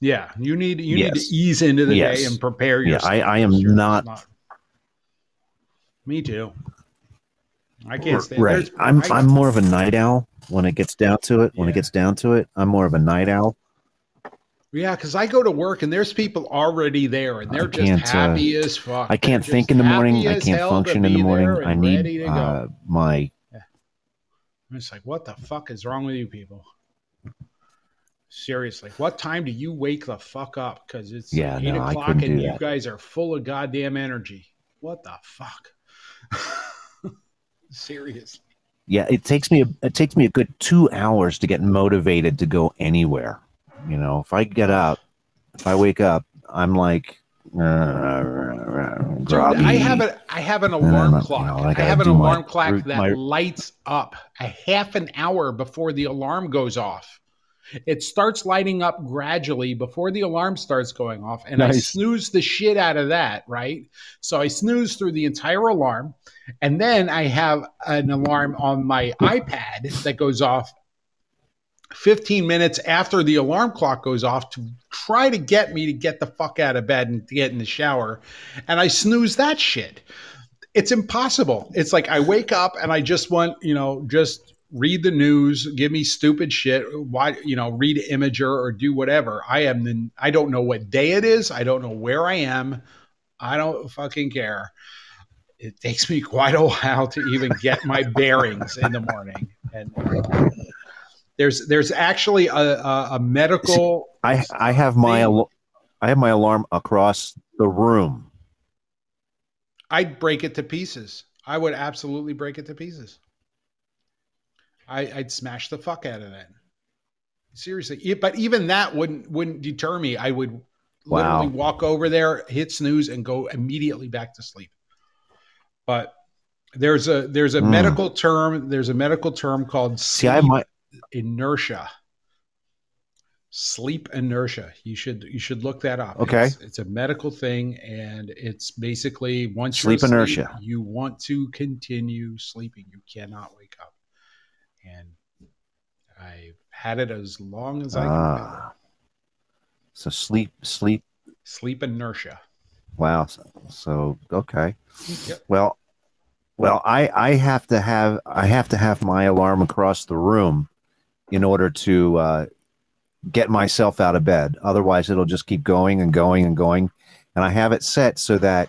Yeah, you need you need to ease into the Yes. day and prepare yeah, yourself. I, I am You're not Me too. I can't stand. right. I'm I- I'm more of a night owl when it gets down to it. When Yeah. it gets down to it, I'm more of a night owl. Yeah, because I go to work and there's people already there and they're just can't, uh, happy as fuck. I can't think in the morning. I can't function in the morning. I need ready to go. uh, my It's like, what the fuck is wrong with you people? Seriously, what time do you wake the fuck up? Because it's Yeah, eight no, o'clock and you that. guys are full of goddamn energy. What the fuck? [LAUGHS] Seriously. yeah. It takes me a, it takes me a good two hours to get motivated to go anywhere. You know, if I get up, if I wake up, I'm like uh, Dude, groggy. I have a I have an alarm not- you clock. know, I I have an do my alarm clock that my- lights up a half an hour before the alarm goes off. It starts lighting up gradually before the alarm starts going off, and I snooze the shit out of that. Right, so I snooze through the entire alarm, and then I have an alarm on my iPad that goes off 15 minutes after the alarm clock goes off to try to get me to get the fuck out of bed and to get in the shower. And I snooze that shit. It's impossible. It's like I wake up and I just want, you know, just read the news, give me stupid shit, why, you know, read Imgur or do whatever. I am the, I don't know what day it is. I don't know where I am. I don't fucking care. It takes me quite a while to even get my [LAUGHS] bearings in the morning. And there's there's actually a, a, a medical I I have my al- I have my alarm across the room. I'd break it to pieces. I would absolutely break it to pieces. I, I'd smash the fuck out of that. Seriously, but even that wouldn't wouldn't deter me. I would Wow. literally walk over there, hit snooze, and go immediately back to sleep. But there's a there's a Hmm. medical term. There's a medical term called See, I might inertia. Sleep inertia. You should you should look that up. Okay. It's, it's a medical thing, and it's basically once Sleep asleep, inertia. you want to continue sleeping. You cannot wake up. And I've had it as long as I can. remember. ah. So sleep sleep. Sleep inertia. Wow. So, so okay. Yep. Well, well, I I have to have I have to have my alarm across the room in order to uh, get myself out of bed. Otherwise, it'll just keep going and going and going. And I have it set so that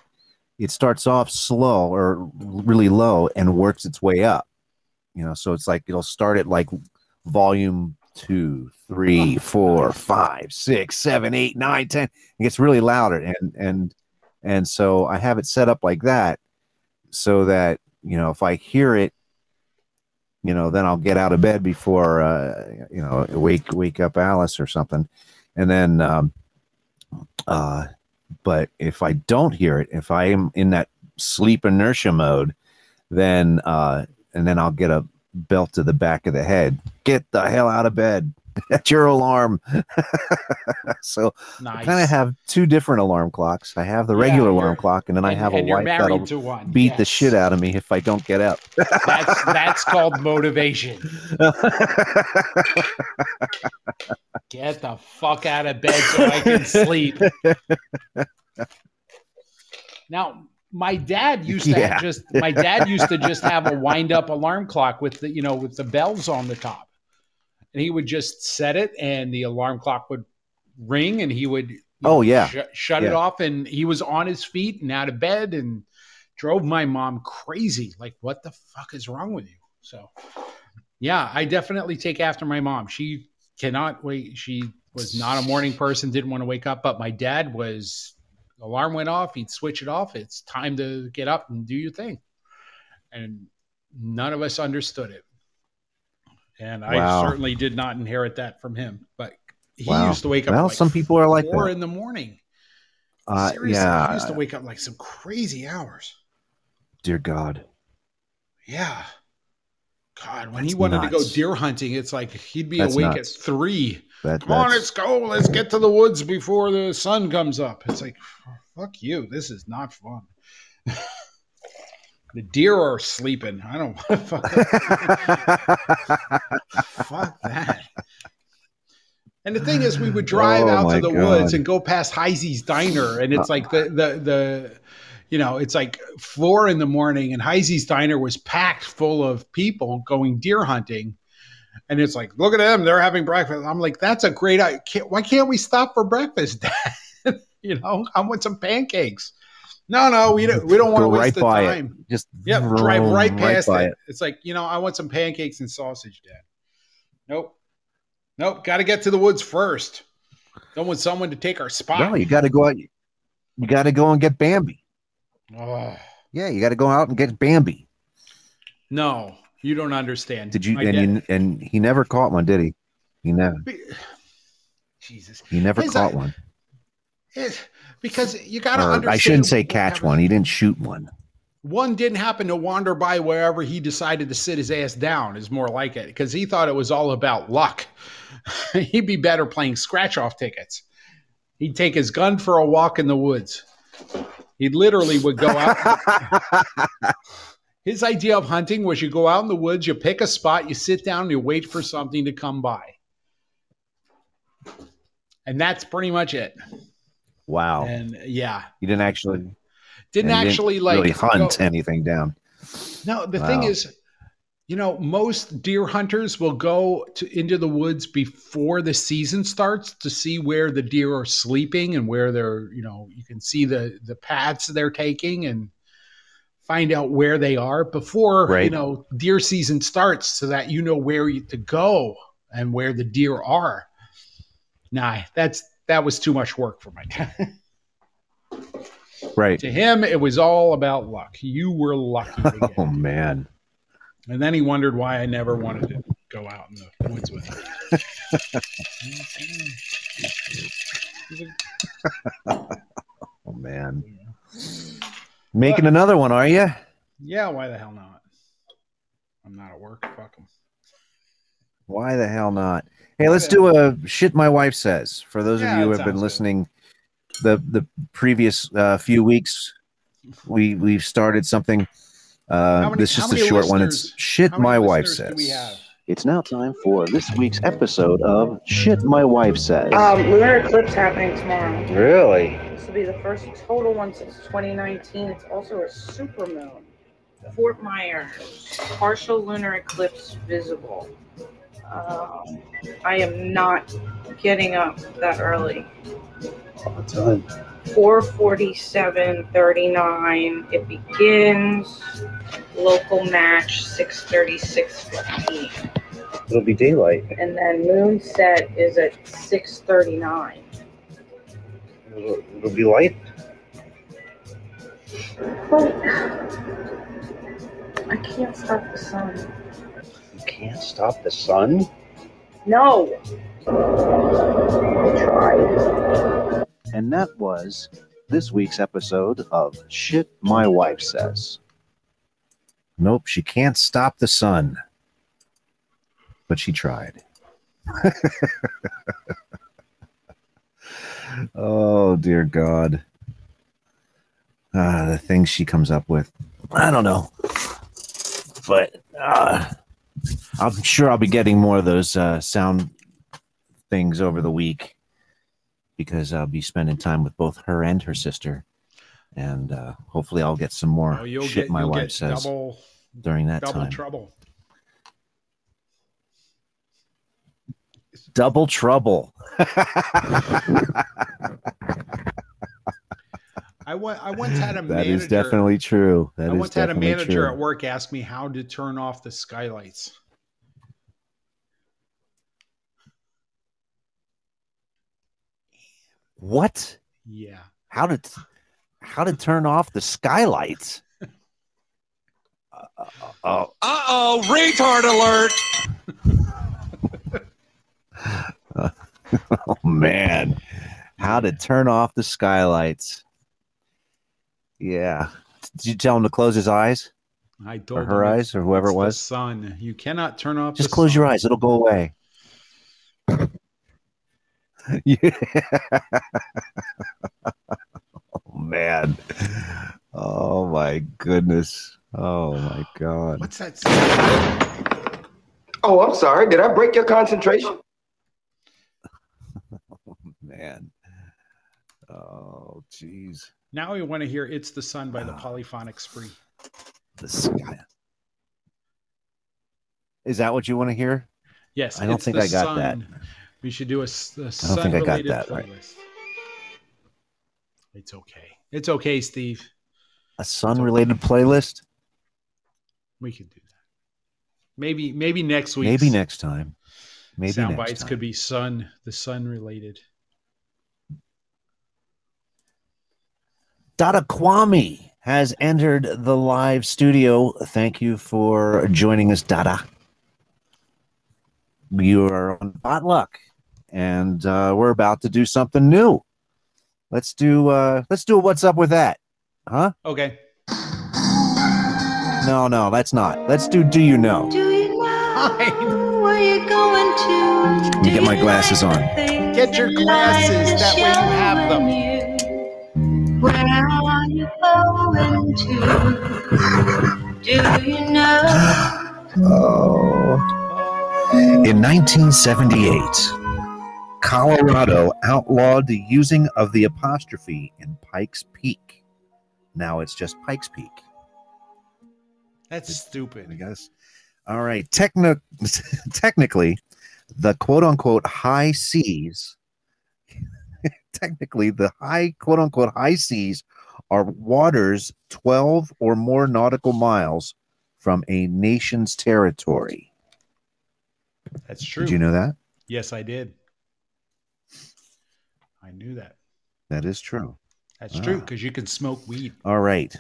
it starts off slow or really low and works its way up. You know, so it's like it'll start at like volume two, three, four, five, six, seven, eight, nine, ten. It gets really louder, and and and so I have it set up like that, so that you know if I hear it, you know, then I'll get out of bed before uh, you know wake wake up Alice or something, and then um, uh, but if I don't hear it, if I am in that sleep inertia mode, then uh, and then I'll get a belt to the back of the head. Get the hell out of bed. [LAUGHS] That's your alarm. [LAUGHS] so I kind of have two different alarm clocks. I have the regular you're- alarm clock, and then I have a wife that'll to one. beat the shit out of me if I don't get up. [LAUGHS] That's that's called motivation. Get the fuck out of bed so I can sleep. Now, my dad used to Yeah. just my dad used to just have a wind up alarm clock with the you know with the bells on the top. And he would just set it and the alarm clock would ring and he would Oh, yeah. sh- shut it off and he was on his feet and out of bed and drove my mom crazy. Like, what the fuck is wrong with you? So, yeah, I definitely take after my mom. She cannot wait. She was not a morning person, didn't want to wake up, but my dad was. Alarm went off. He'd switch it off. It's time to get up and do your thing. And none of us understood it. And I certainly did not inherit that from him. But he Wow. used to wake up. Well, like some people are like four that. in the morning. Uh, Seriously, yeah, he used to wake up like some crazy hours. dear God. Yeah. God, when he That's wanted to go deer hunting, it's like he'd be That's awake nuts. at three. That, Come on, let's go. Let's get to the woods before the sun comes up. It's like, fuck you. This is not fun. [LAUGHS] the deer are sleeping. I don't want to [LAUGHS] fuck, fuck that. And the thing is, we would drive Oh, out to the God. woods and go past Heisey's Diner, and it's like the the the, you know, it's like four in the morning, and Heisey's Diner was packed full of people going deer hunting. And it's like, look at them, they're having breakfast. I'm like, that's a great idea. Why can't we stop for breakfast, [LAUGHS] Dad? you know, I want some pancakes. No, no, we don't. We don't want to waste right the time. it. Just Yep, drive vroom, right past by it. It's like, you know, I want some pancakes and sausage, Dad. Nope. Nope. Got to get to the woods first. Don't want someone to take our spot. No, you got to go out. You got to go and get Bambi. Oh, Yeah, you got to go out and get Bambi. no, you don't understand. Did you? And, you, and he never caught one, did he? He never. Jesus. He never His caught eye- one. It- because you got to understand. I shouldn't say catch happened. one. He didn't shoot one. One didn't happen to wander by wherever he decided to sit his ass down, is more like it, because he thought it was all about luck. [LAUGHS] He'd be better playing scratch off tickets. He'd take his gun for a walk in the woods. He literally would go out. [LAUGHS] [LAUGHS] His idea of hunting was you go out in the woods, you pick a spot, you sit down, you wait for something to come by. And that's pretty much it. wow. And yeah, You didn't actually didn't actually like really hunt go- anything down. No, the thing is, you know, most deer hunters will go to into the woods before the season starts to see where the deer are sleeping and where they're, you know, you can see the the paths they're taking and find out where they are before you know deer season starts, so that you know where you, to go and where the deer are. Nah, that's that was too much work for my dad. [LAUGHS] Right. to him, it was all about luck. You were lucky. [LAUGHS] Oh man. And then he wondered why I never wanted to go out in the woods with him. [LAUGHS] Oh man. Making another one, are you? yeah, why the hell not? I'm not at work. Fuck him. Why the hell not? Hey, let's do a shit my wife says. For those Yeah, of you who have been sounds good. listening the the previous uh, few weeks, we we've started something. Uh, many- this is just a short one. It's shit my wife says. Do we have? It's now time for this week's episode of Shit My Wife Says. Um, lunar eclipse happening tomorrow. Really? Be the first total one since 2019. It's also a supermoon. Fort Myers, partial lunar eclipse visible. Um, I am not getting up that early. What time? 447.39. It begins. Local match 636.15. It'll be daylight. And then moon set is at 639. It'll, it'll be light. Well, I can't stop the sun. You can't stop the sun. No. I tried. And that was this week's episode of Shit My Wife Says. Nope, she can't stop the sun. But she tried. [LAUGHS] oh dear God. Ah, the things she comes up with. I don't know. But uh, I'm sure I'll be getting more of those uh, sound things over the week because I'll be spending time with both her and her sister. And uh, hopefully I'll get some more Oh, shit get, my wife says double, during that double time. trouble. Double trouble. [LAUGHS] I, wa- I once had a That manager. is definitely true. That I is once had a manager true. at work ask me how to turn off the skylights. What? Yeah. How to how to turn off the skylights? [LAUGHS] Uh, uh, uh, Uh oh, retard alert! [LAUGHS] oh man, how to turn off the skylights? Yeah. Did you tell him to close his eyes I told or her him eyes or whoever it's it the was? sun. You cannot turn off. Just the close your eyes; it'll go away. yeah. [LAUGHS] oh man. Oh my goodness. Oh my god. What's that? sound? Oh, I'm sorry. Did I break your concentration? Man. Oh jeez. Now we want to hear "It's the Sun" by the Ah. Polyphonic Spree. The sky. Is that what you want to hear? Yes, I don't think I got that. We should do a, a I don't think I got sun-related that right. playlist. It's okay. It's okay, Steve. A sun related playlist? We can do that. Maybe maybe next week. Maybe next time. Maybe sound next bites time. could be sun the sun Dada Kwame has entered the live studio. Thank you for joining us, Dada. You are on potluck, and uh, we're about to do something new. Let's do uh, let's do what's up with that, huh? Okay. No, no, that's not. Let's do. Do you know? Do you know where you're going to? Let me get my glasses on. Get your glasses. That way you have them. Where are you going to? Do you know? Oh. In 1978, Colorado outlawed the using of the apostrophe in Pikes Peak. Now it's just Pikes Peak. That's I stupid. I guess. All right. Techno- [LAUGHS] technically, the quote unquote high seas, [LAUGHS] technically, the high quote unquote high seas are waters 12 or more nautical miles from a nation's territory. That's true. Did you know that? Yes, I did. I knew that. That is true. That's true Ah. because you can smoke weed. All right.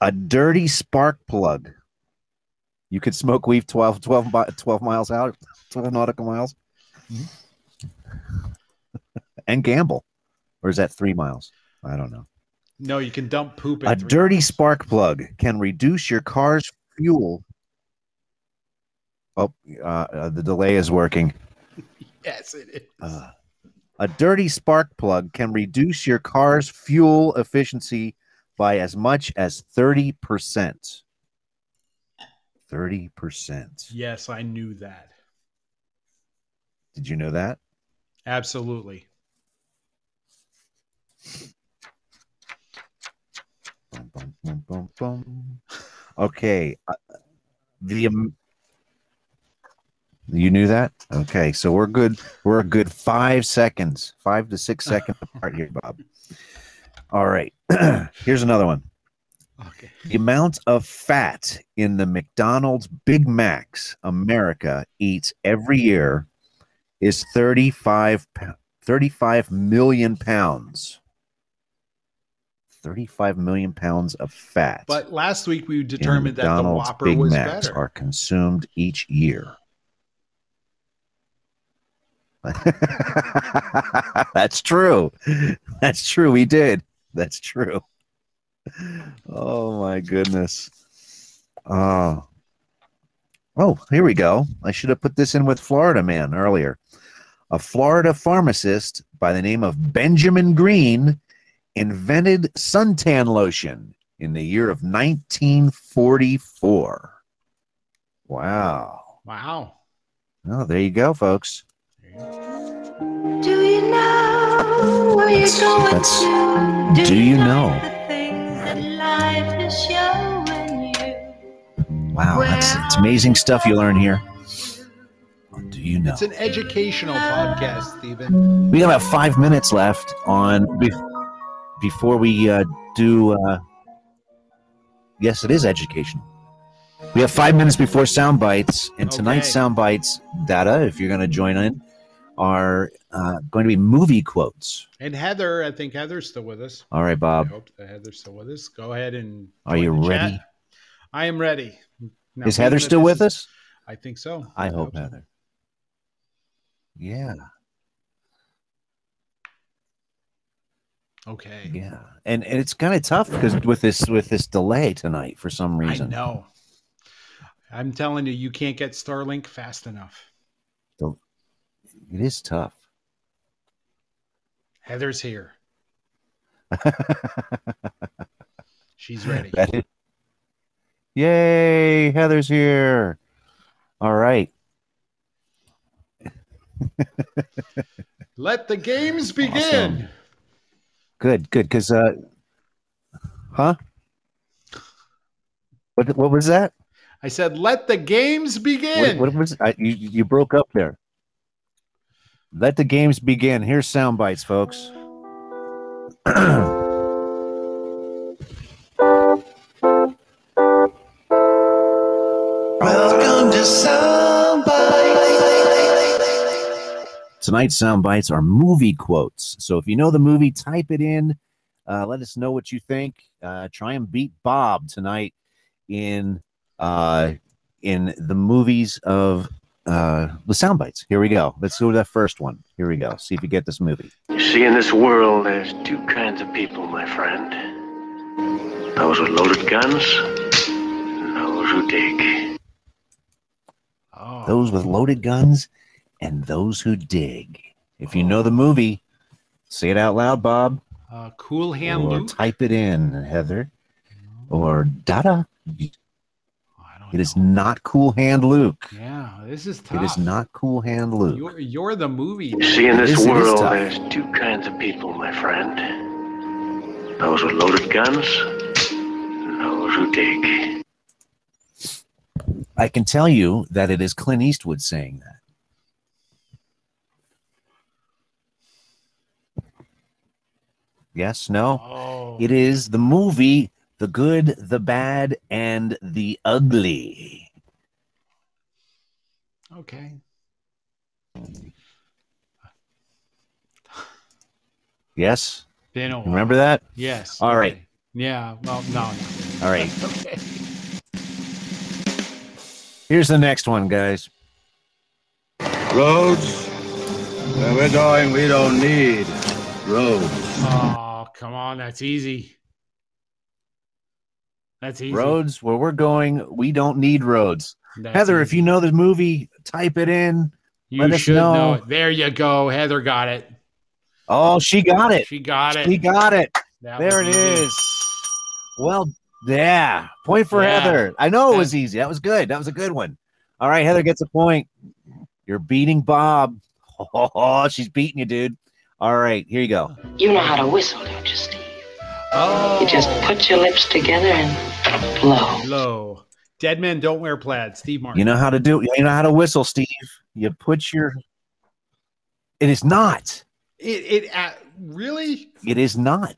A dirty spark plug. You could smoke weed 12, 12, 12 miles out, 12 nautical miles, and gamble. Or is that three miles? I don't know. No, you can dump poop. A dirty spark plug can reduce your car's fuel. Oh, uh, uh, the delay is working. [LAUGHS] Yes, it is. Uh, a dirty spark plug can reduce your car's fuel efficiency by as much as 30%. 30%. yes, I knew that. Did you know that? Absolutely. Bum, bum, bum, bum. Okay. uh, the um, you knew that? Okay, so we're good. We're a good five seconds, five to six [LAUGHS] seconds apart here, Bob. All right. [CLEARS THROAT] Here's another one. Okay. The amount of fat in the McDonald's Big Macs America eats every year is 35, pou- 35 million pounds. 35 million pounds of fat. But last week we determined that the Whopper Big was Macs better. are consumed each year. [LAUGHS] That's true. That's true. We did. That's true. Oh my goodness. Oh. Oh, here we go. I should have put this in with Florida man earlier. A Florida pharmacist by the name of Benjamin Green invented suntan lotion in the year of 1944. Wow. Wow. Oh, there you go, folks. Do you know where you're going that's- to? do you know? the things that life is showing you? Wow, that's it's amazing stuff you learn here. Do you know? It's an educational podcast, Stephen. We got about five minutes left on be- before we uh, do. Uh, yes, it is education. We have five minutes before sound bites, and tonight's Okay. sound bites data, if you're going to join in, are uh, going to be movie quotes. And Heather, I think Heather's still with us. All right, I Bob, hope that Heather's still with us. Go ahead and. are you the chat. ready? I am ready. Now, is Heather still with us? I think so. I hope so. Heather. Yeah, Okay. yeah, and, and it's kind of tough because with this with this delay tonight for some reason. I know. I'm telling you, you can't get Starlink fast enough. It is tough. Heather's here. [LAUGHS] She's ready. Is- Yay, Heather's here. All right. Let the games begin. Awesome. Good, good. Because, uh, huh? What, what was that? I said, let the games begin. what was I, you? You broke up there. Let the games begin. Here's sound bites, folks. [CLEARS THROAT] Welcome to Tonight's sound bites are movie quotes. So if you know the movie, type it in. Uh, let us know what you think. Uh, try and beat Bob tonight in uh, in the movies of uh, the sound bites. Here we go. Let's go to that first one. Here we go. See if you get this movie. You see, in this world, there's two kinds of people, my friend. Those with loaded guns, and those who dig. Oh, Those with loaded guns and those who dig. If you know the movie, say it out loud, Bob. uh, cool hand or Luke. type it in, Heather. Or Dada. I don't It is know. not Cool Hand Luke. Yeah, this is tough. It is not Cool Hand Luke. You're, you're the movie. You see, in It this is- world, there's two kinds of people, my friend. Those with loaded guns, and those who dig. I can tell you that it is Clint Eastwood saying that. Yes, no. Oh, It is the movie The Good, the Bad, and the Ugly. okay. Yes? Been a while. Remember that? Yes. All okay. right. Yeah. Well, no. no. All right. [LAUGHS] Okay. Here's the next one, guys. Roads? Where we're going, we don't need roads. Oh, come on. That's easy. That's easy. Roads, where we're going, we don't need roads. That's Heather, if you know the movie, type it in. you let us should know. know. it. There you go. Heather got it. Oh, she got it. She got it. She got it. That There it easy. is. Well, yeah. Point for Yeah. Heather. I know it was easy. That was good. That was a good one. All right, Heather gets a point. You're beating Bob. [LAUGHS] Oh, she's beating you, dude. All right, here you go. You know how to whistle, don't you, Steve? Oh. You just put your lips together and blow. Blow. Dead men don't wear plaid. Steve Martin. You know how to do You know how to whistle, Steve. You put your. It is not. it. It uh, really. It is not.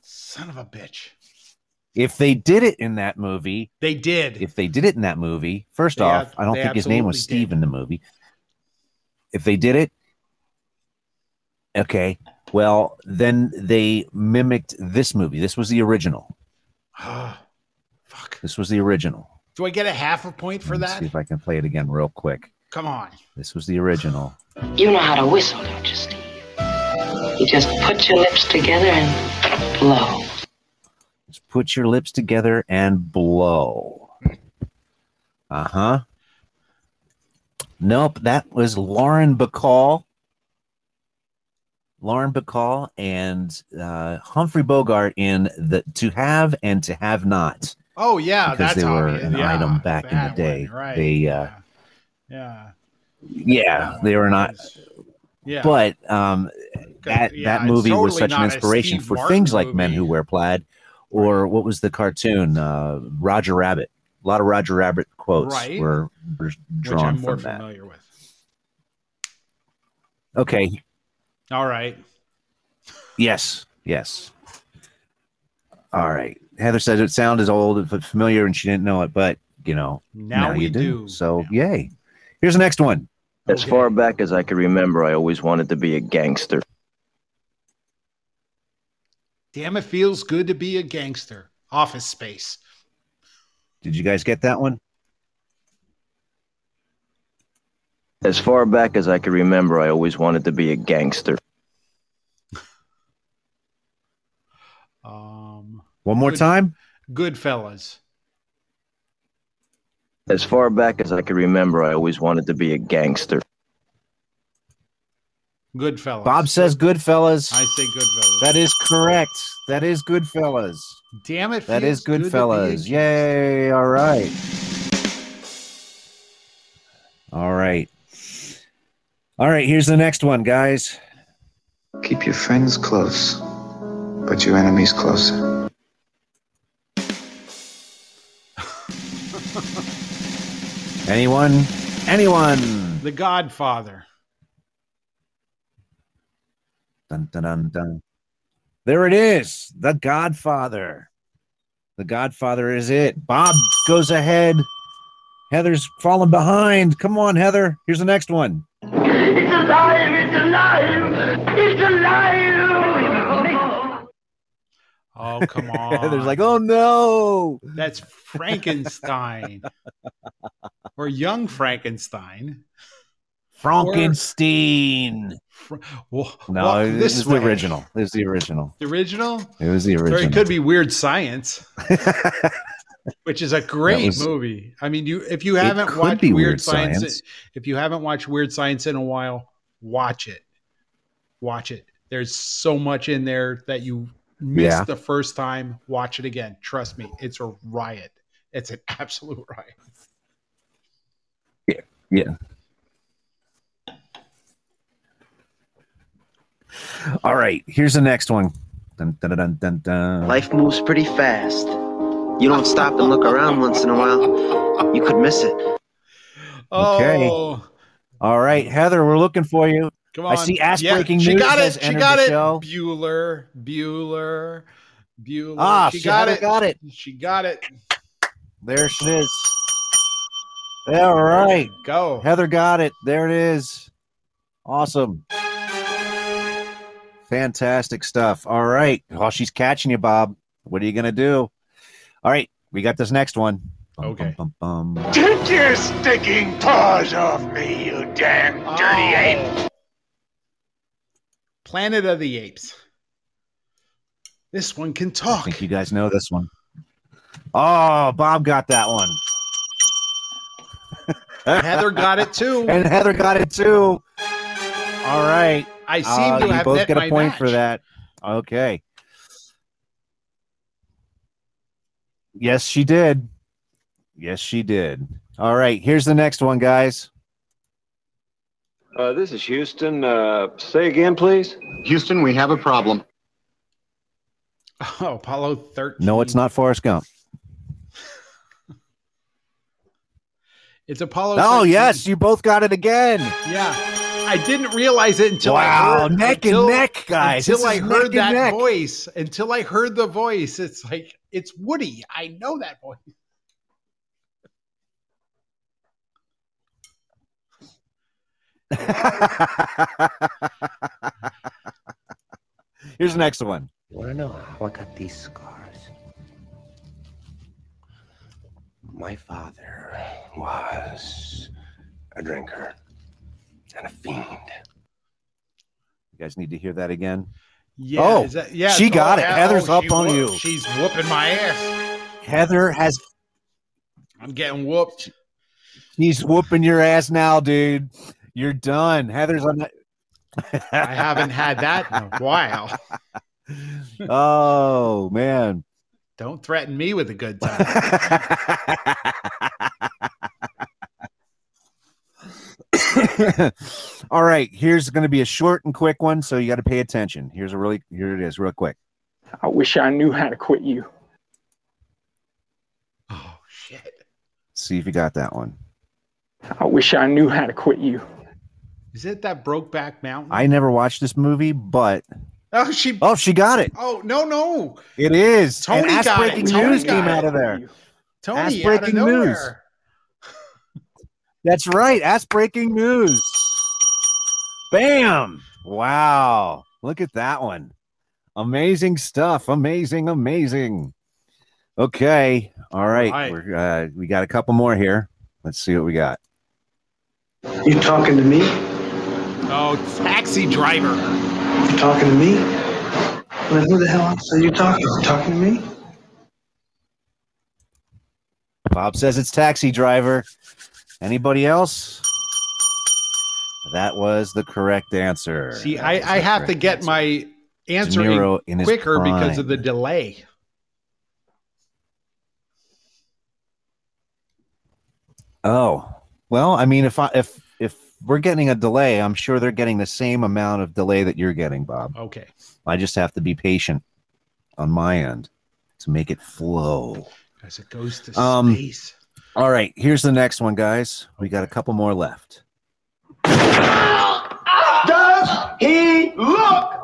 Son of a bitch. If they did it in that movie, They did. if they did it in that movie, first They off, ab- I don't think his name was Steve did. in the movie. If they did it, okay, well, then they mimicked this movie. This was the original. [GASPS] Fuck. This was the original. Do I get a half a point for Let me that? See if I can play it again real quick. Come on. This was the original. You know how to whistle, don't you, Steve? You just put your lips together and blow. Just put your lips together and blow. Uh huh. Nope, that was Lauren Bacall. Lauren Bacall and uh, Humphrey Bogart in the To Have and To Have Not Oh yeah, because they were obvious. an Yeah, item back in the day. one, right? They, uh, yeah. yeah, they were not. Yeah. But um, that yeah, that movie was such an inspiration for Martin things like Men. Who Wear Plaid, or what was the cartoon uh, Roger Rabbit. A lot of Roger Rabbit quotes Right. were, were which drawn I'm more from that. familiar with. Okay. All right. Yes. Yes. All right. Heather says it sounded old but familiar, and she didn't know it, but you know Now, we you do. So yay! Here's the next one. As far back as I can remember, I always wanted to be a gangster. Damn, it feels good to be a gangster. Office Space. Did you guys get that one? As far back as I can remember, I always wanted to be a gangster. One more Good. time. Goodfellas. As far back as I can remember, I always wanted to be a gangster. Goodfellas. Bob says Goodfellas. I say Goodfellas. That is correct. That is Goodfellas. Damn it. That is feels good to be a Goodfellas. Yay! All right. All right. All right. Here's the next one, guys. Keep your friends close, but your enemies closer. Anyone? Anyone? The Godfather. Dun, dun, dun, dun. There it is. The Godfather. The Godfather is it. Bob goes ahead. Heather's falling behind. Come on, Heather. Here's the next one. It's alive! It's alive! It's alive! Oh, come [LAUGHS] on. Heather's like, oh no. That's Frankenstein. or Young Frankenstein. Frankenstein. Fr- Wa- No, walk it this was the original. It was the original. The original? It was the Or original. it could be Weird Science, [LAUGHS] which is a great was- movie. I mean, you if you haven't watched Weird, Weird Science, Science. if you haven't watched Weird Science in a while, watch it. Watch it. There's so much in there that you missed Yeah. the first time. Watch it again. Trust me, it's a riot. It's an [LAUGHS] absolute riot. Yeah. Yeah. All right. Here's the next one. Dun, dun, dun, dun, dun. Life moves pretty fast. You don't stop and look around once in a while, you could miss it. Oh. Okay. Oh, All right, Heather, we're looking for you. Come on. I see ass Yeah, breaking She news got it. She got it. show. Bueller, Bueller, Bueller. Ah, she she got Heather it. got it. She got it. There she is. All right. Go. Heather got it. There it is. Awesome. Fantastic stuff. All right. Well, she's catching you, Bob. What are you going to do? All right. We got this next one. Bum, Okay. Bum, bum, bum. Take your stinking paws off me, you damn dirty ape! Planet of the Apes. This one can talk. I think you guys know this one. Oh, Bob got that one. Heather got it too. [LAUGHS] And Heather got it too. All right. I seem Uh, to you have both get a point match. for that. Okay. Yes, she did. Yes, she did. All right. Here's the next one, guys. Uh, this is Houston. Uh, say again, please. Houston, we have a problem. Oh, Apollo 13. No, it's not Forrest Gump. [LAUGHS] It's Apollo. Oh, 13. yes, you both got it again. Yeah. I didn't realize it until I Wow, heard neck and neck, guys. Until This I heard that neck. voice. Until I heard the voice. It's like it's Woody. I know that voice. [LAUGHS] Here's the next one. You want to know how I got these scars? My father was a drinker and a fiend. You guys need to hear that again. Yeah. Oh, is that, yeah. she got oh, it. yeah, Heather's oh, up on whoop- you. She's whooping my ass. Heather has I'm getting whooped. he's whooping your ass now, dude. You're done. Heather's on that. I haven't had that in a [LAUGHS] while. oh man. Don't threaten me with a good [LAUGHS] time. All right, here's going to be a short and quick one, so you got to pay attention. Here's a really here it is, real quick. I wish I knew how to quit you. oh shit. See if you got that one. I wish I knew how to quit you. Is it that Brokeback Mountain? I never watched this movie, but oh, she. oh, she got it. Oh no no. It is. Tony and got breaking it. Tony news got came it. out of there. Tony Ass out of breaking news. [LAUGHS] That's right. Ask breaking news. Bam! Wow. Look at that one. Amazing stuff. Amazing, amazing. Okay. All right. right. We're uh, we got a couple more here. Let's see what we got. You talking to me? Oh, taxi driver. You talking to me? Well, who the hell else are you talking? You talking to me? Bob says it's taxi driver. Anybody else? That was the correct answer. See, That I, I have to get answer. my answer in in his quicker because of the delay. Oh, well, I mean, if I if if we're getting a delay, I'm sure they're getting the same amount of delay that you're getting, Bob. Okay. I just have to be patient on my end to make it flow. As it goes to Um, space. All right, here's the next one, guys. We got a couple more left. Does he look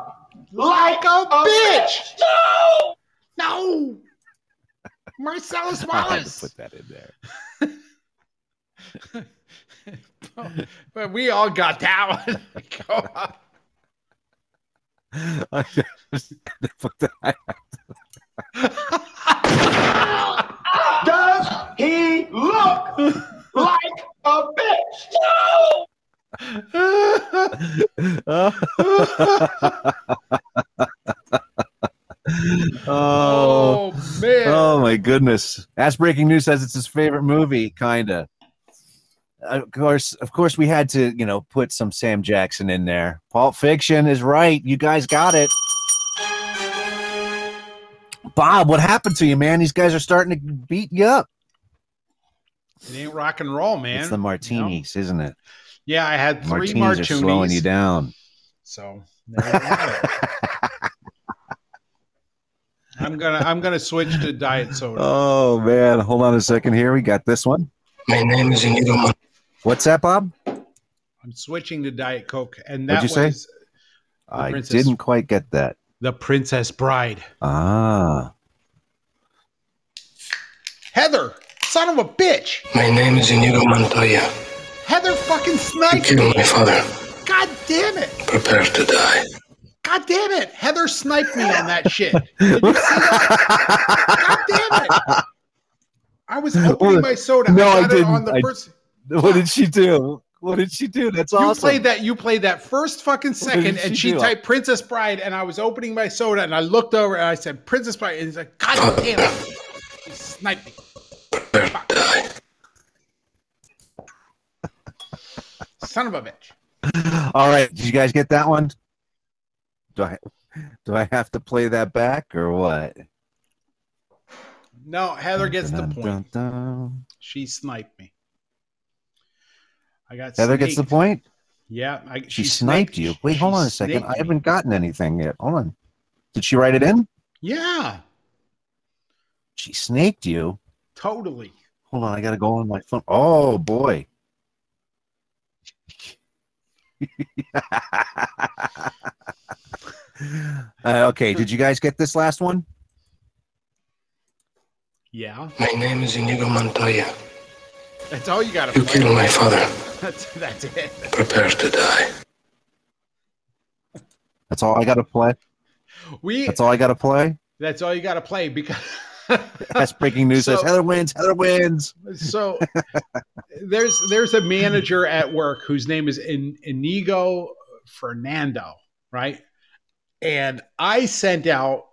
like a bitch? No! No! Marcellus [LAUGHS] I had to Wallace. put that in there. [LAUGHS] but we all got that one. [LAUGHS] Go on. I just [LAUGHS] put that- [LAUGHS] Does he look like a bitch? No! Oh, oh, man. Oh my goodness. Ass Breaking News says it's his favorite movie, kinda. Of course, of course, we had to, you know, put some Sam Jackson in there. Pulp Fiction is right. You guys got it. Bob, what happened to you, man? These guys are starting to beat you up. It ain't rock and roll, man. it's the martinis, isn't it? Yeah, I had three Martinis martinis. are slowing you down. So there you have it. [LAUGHS] I'm gonna I'm gonna switch to diet soda. Oh man, hold on a second here. We got this one. My name is Inigo Mon- What's that, Bob? I'm switching to diet coke, and What'd that you say? I Princess- didn't quite get that. the Princess Bride. Ah. Heather, son of a bitch. My name is Inigo Montoya. Heather fucking You sniped killed me. my father. God damn it. Prepare to die. God damn it. Heather sniped me on that shit. [LAUGHS] Did you see that? God damn it. I was opening my soda. No, I got it didn't. on the I- first. [LAUGHS] What did she do? [LAUGHS] What did she do? That's You awesome. played that. You played that first fucking second, and she she do? typed Princess Bride, and I was opening my soda, and I looked over, and I said Princess Bride, and he's like, God damn it, he sniped me. Son of a bitch. All right, did you guys get that one? Do I do I have to play that back or what? No, Heather gets the Dun, point. dun, dun. She sniped me. I got Heather gets the point. Yeah, I, She, sniped you. Wait, hold on a second. snaked I haven't gotten anything yet. Hold on. Did she write it in? Yeah, She snaked you. totally. Hold on, I gotta go on my phone. Oh boy. [LAUGHS] uh, okay, did you guys get this last one? Yeah, My name is Inigo Montoya. That's all you got to You play. killed my father. That's, that's it. Prepare to die. That's all I gotta play. We. That's all I gotta play. That's all you got to play because. [LAUGHS] That's breaking news. says Heather wins. Heather wins. so there's there's a manager at work whose name is In, Inigo Fernando, right? And I sent out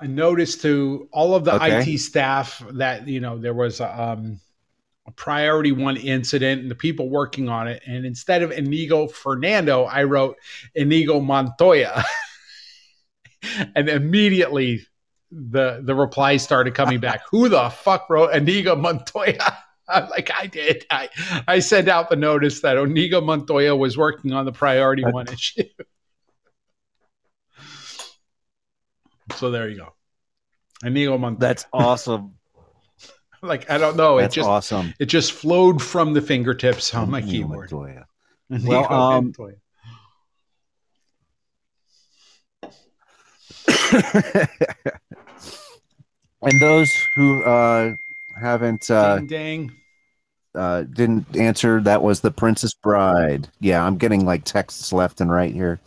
a notice to all of the Okay. IT staff that you know there was um, a priority one incident and the people working on it. And instead of Inigo Fernando, I wrote Inigo Montoya, [LAUGHS] and immediately the the replies started coming back. [LAUGHS] Who the fuck wrote Inigo Montoya? [LAUGHS] I'm like, I did. I I sent out the notice that Inigo Montoya was working on the priority one issue. so there you go. Inigo Montoya. That's awesome. Like I don't know. That's it just awesome. it just flowed from the fingertips on my Inigo keyboard. Montoya. [LAUGHS] Well, um, [COUGHS] and those who uh, haven't uh, ding dang. uh, didn't answer, that was the Princess Bride. Yeah, I'm getting like texts left and right here.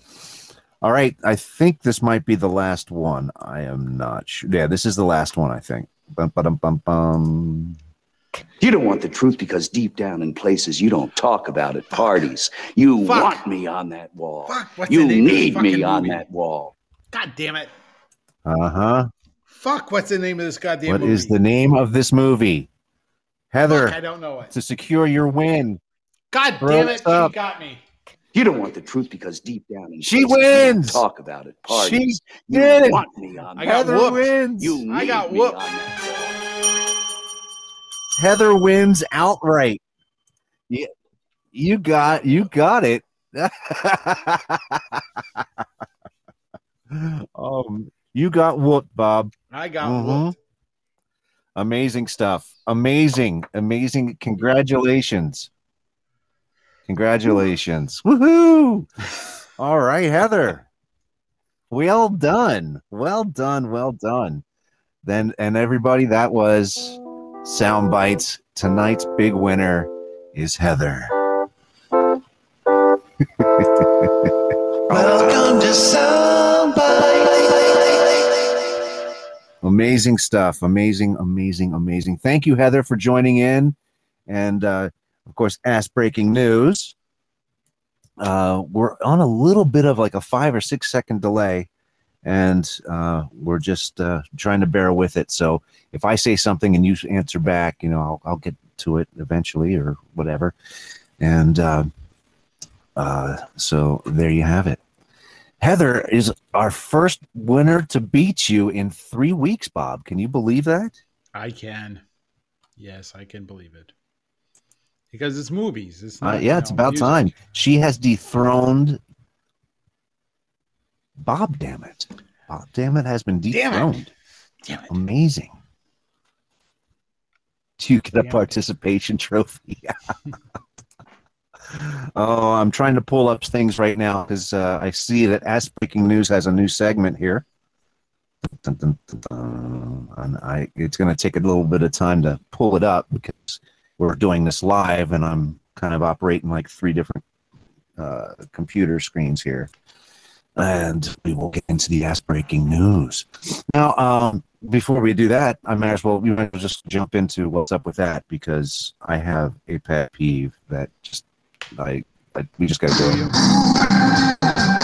All right, I think this might be the last one. I am not sure. Yeah, this is the last one. I think. Bum, ba-dum, bum, bum. You don't want the truth because deep down in places you don't talk about at parties. You Fuck. want me on that wall. Fuck, what's you the name of this need me on movie? that wall. God damn it. Uh huh. Fuck, what's the name of this goddamn What movie? is the name of this movie? Heather, Fuck, I don't know it. to secure your win. God Throw damn it it, up. she got me. You don't want the truth because deep down in She places you wins. talk about at She parties. you did it. want me on I that got Heather whooped. wins. You I got me whooped. on that Heather wins outright. You, you got you got it. [LAUGHS] um, you got whooped, Bob. I got Mhm. whooped. Amazing stuff. Amazing, amazing. Congratulations. Congratulations. Woohoo. All right, Heather. Well done. Well done. Well done. Then and everybody, that was Sound Bites. Tonight's big winner is Heather. Welcome to Soundbite. Amazing stuff. Amazing, amazing, amazing. Thank you, Heather, for joining in. And uh, of course, Ask Breaking News. Uh, we're on a little bit of like a five or six second delay, and uh, we're just uh, trying to bear with it. So if I say something and you answer back, you know, I'll, I'll get to it eventually or whatever. And uh, uh, so there you have it. Heather is our first winner to beat you in three weeks, Bob. Can you believe that? I can. Yes, I can believe it. Because it's movies. It's Uh, yeah, it's know, about music. time. She has dethroned Bob. Damn it, Bob. Damn it has been Damn it. dethroned. Damn it. Amazing. Do you get a participation [LAUGHS] trophy? oh, I'm trying to pull up things right now because uh, I see that Ask Breaking News has a new segment here. Dun, dun, dun. And I, it's going to take a little bit of time to pull it up because we're doing this live and I'm kind of operating like three different uh, computer screens here. And we will get into the ass breaking news. Now, um, before we do that, I might as well we might as well just jump into what's up with that because I have a pet peeve that just I, I we just got to do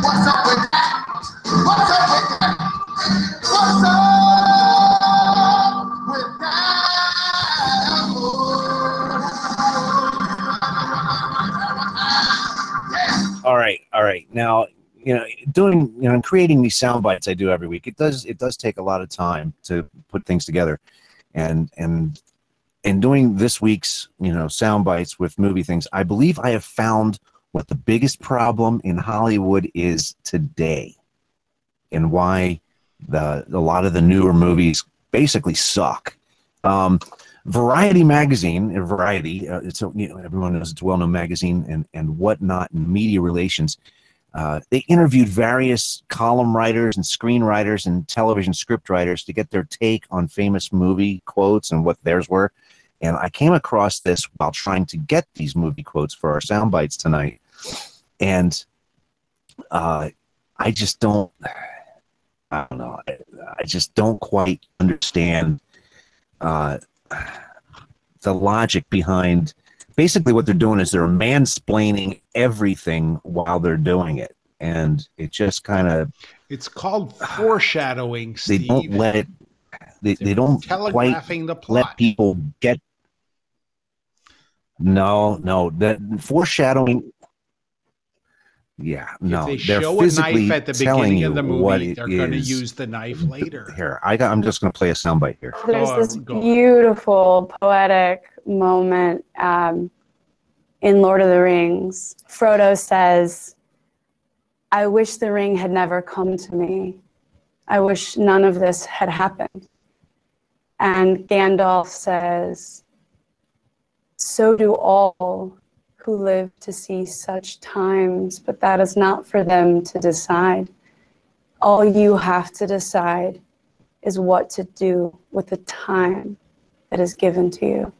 What's up with that? What's up with that? What's up with All right, all right. Now, you know, doing you know, creating these sound bites I do every week. It does it does take a lot of time to put things together, and and in doing this week's you know sound bites with movie things, I believe I have found what the biggest problem in Hollywood is today, and why the a lot of the newer movies basically suck. Um, Variety magazine, uh, Variety, uh, it's a, you know everyone knows it's a well-known magazine and and whatnot in media relations. Uh, they interviewed various column writers and screenwriters and television script writers to get their take on famous movie quotes and what theirs were. And I came across this while trying to get these movie quotes for our sound bites tonight. And uh, I just don't, I don't know, I, I just don't quite understand uh, the logic behind basically what they're doing is they're mansplaining everything while they're doing it. And it just kind of, It's called foreshadowing, [SIGHS] they Steve. don't let it, they, they don't quite telegraphing the plot. let people get no no that foreshadowing yeah no if they they're show a physically knife at the telling beginning you of the what movie, they're going to use the knife later. here i got i'm just going to play a soundbite here There's Go this on, beautiful poetic moment um, in Lord of the Rings. Frodo says, I wish the ring had never come to me. I wish none of this had happened. And Gandalf says, So do all who live to see such times, but that is not for them to decide. All you have to decide is what to do with the time that is given to you.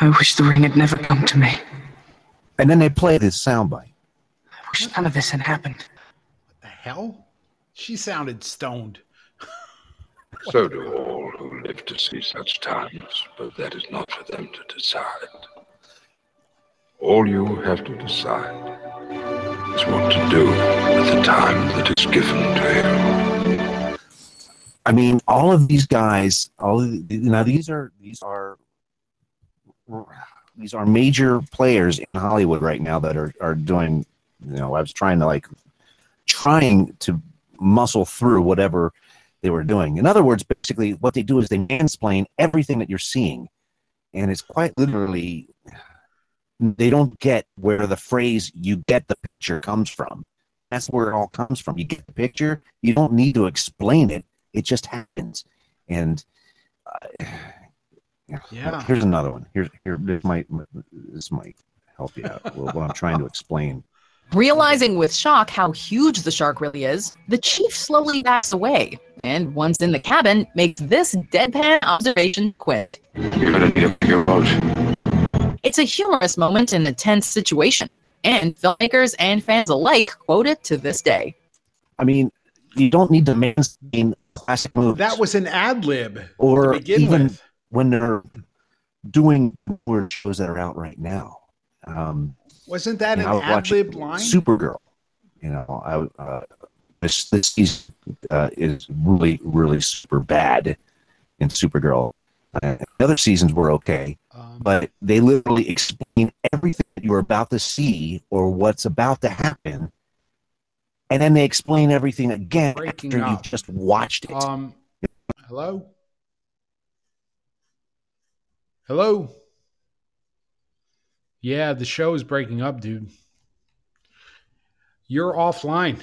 I wish the ring had never come to me. and then they play this soundbite I wish none of this had happened. What the hell? She sounded stoned. So do all who live to see such times, but that is not for them to decide. All you have to decide is what to do with the time that is given to you. i mean all of these guys all of now these are these are these are major players in hollywood right now that are are doing you know i was trying to like trying to muscle through whatever they were doing in other words basically what they do is they mansplain everything that you're seeing and it's quite literally they don't get where the phrase "you get the picture" comes from. That's where it all comes from. You get the picture. You don't need to explain it. It just happens. And uh, [SIGHS] Yeah. here's another one. Here's here this might this might help you out. what I'm trying to explain. [LAUGHS] Realizing with shock how huge the shark really is, the chief slowly backs away, and once in the cabin, makes this deadpan observation quick. You're gonna need a bigger boat. It's a humorous moment in a tense situation, and filmmakers and fans alike quote it to this day. I mean, you don't need to mansplain classic movies. That was an ad lib or to begin even with. when they're doing word shows that are out right now. Um, Wasn't that you an know, I was ad lib line? Supergirl. You know, I uh, this this season uh, is really really super bad in Supergirl. Uh, the other seasons were okay, but they literally explain everything that you're about to see or what's about to happen, and then they explain everything again after up. you've just watched it. Um, hello? Hello? Yeah, the show is breaking up, dude. You're offline.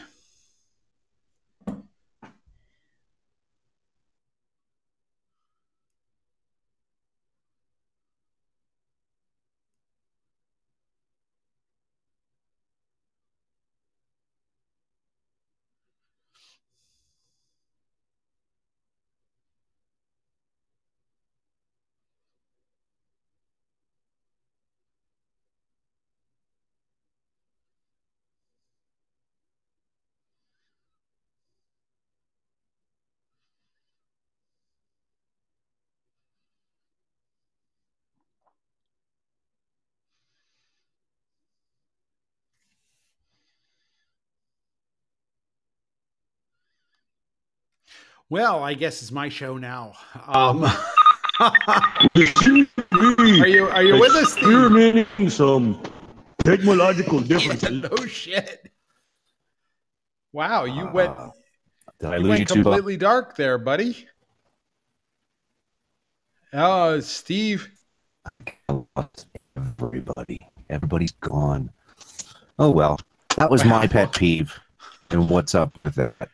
Well, I guess it's my show now. Um, [LAUGHS] are you are you with us? Steve? Experimenting some technological [LAUGHS] differences. no shit. Wow, you went Did I you went you too? Completely dark there, buddy. Oh, Steve. Everybody, everybody's gone. Oh well, that was my pet peeve. And what's up with that?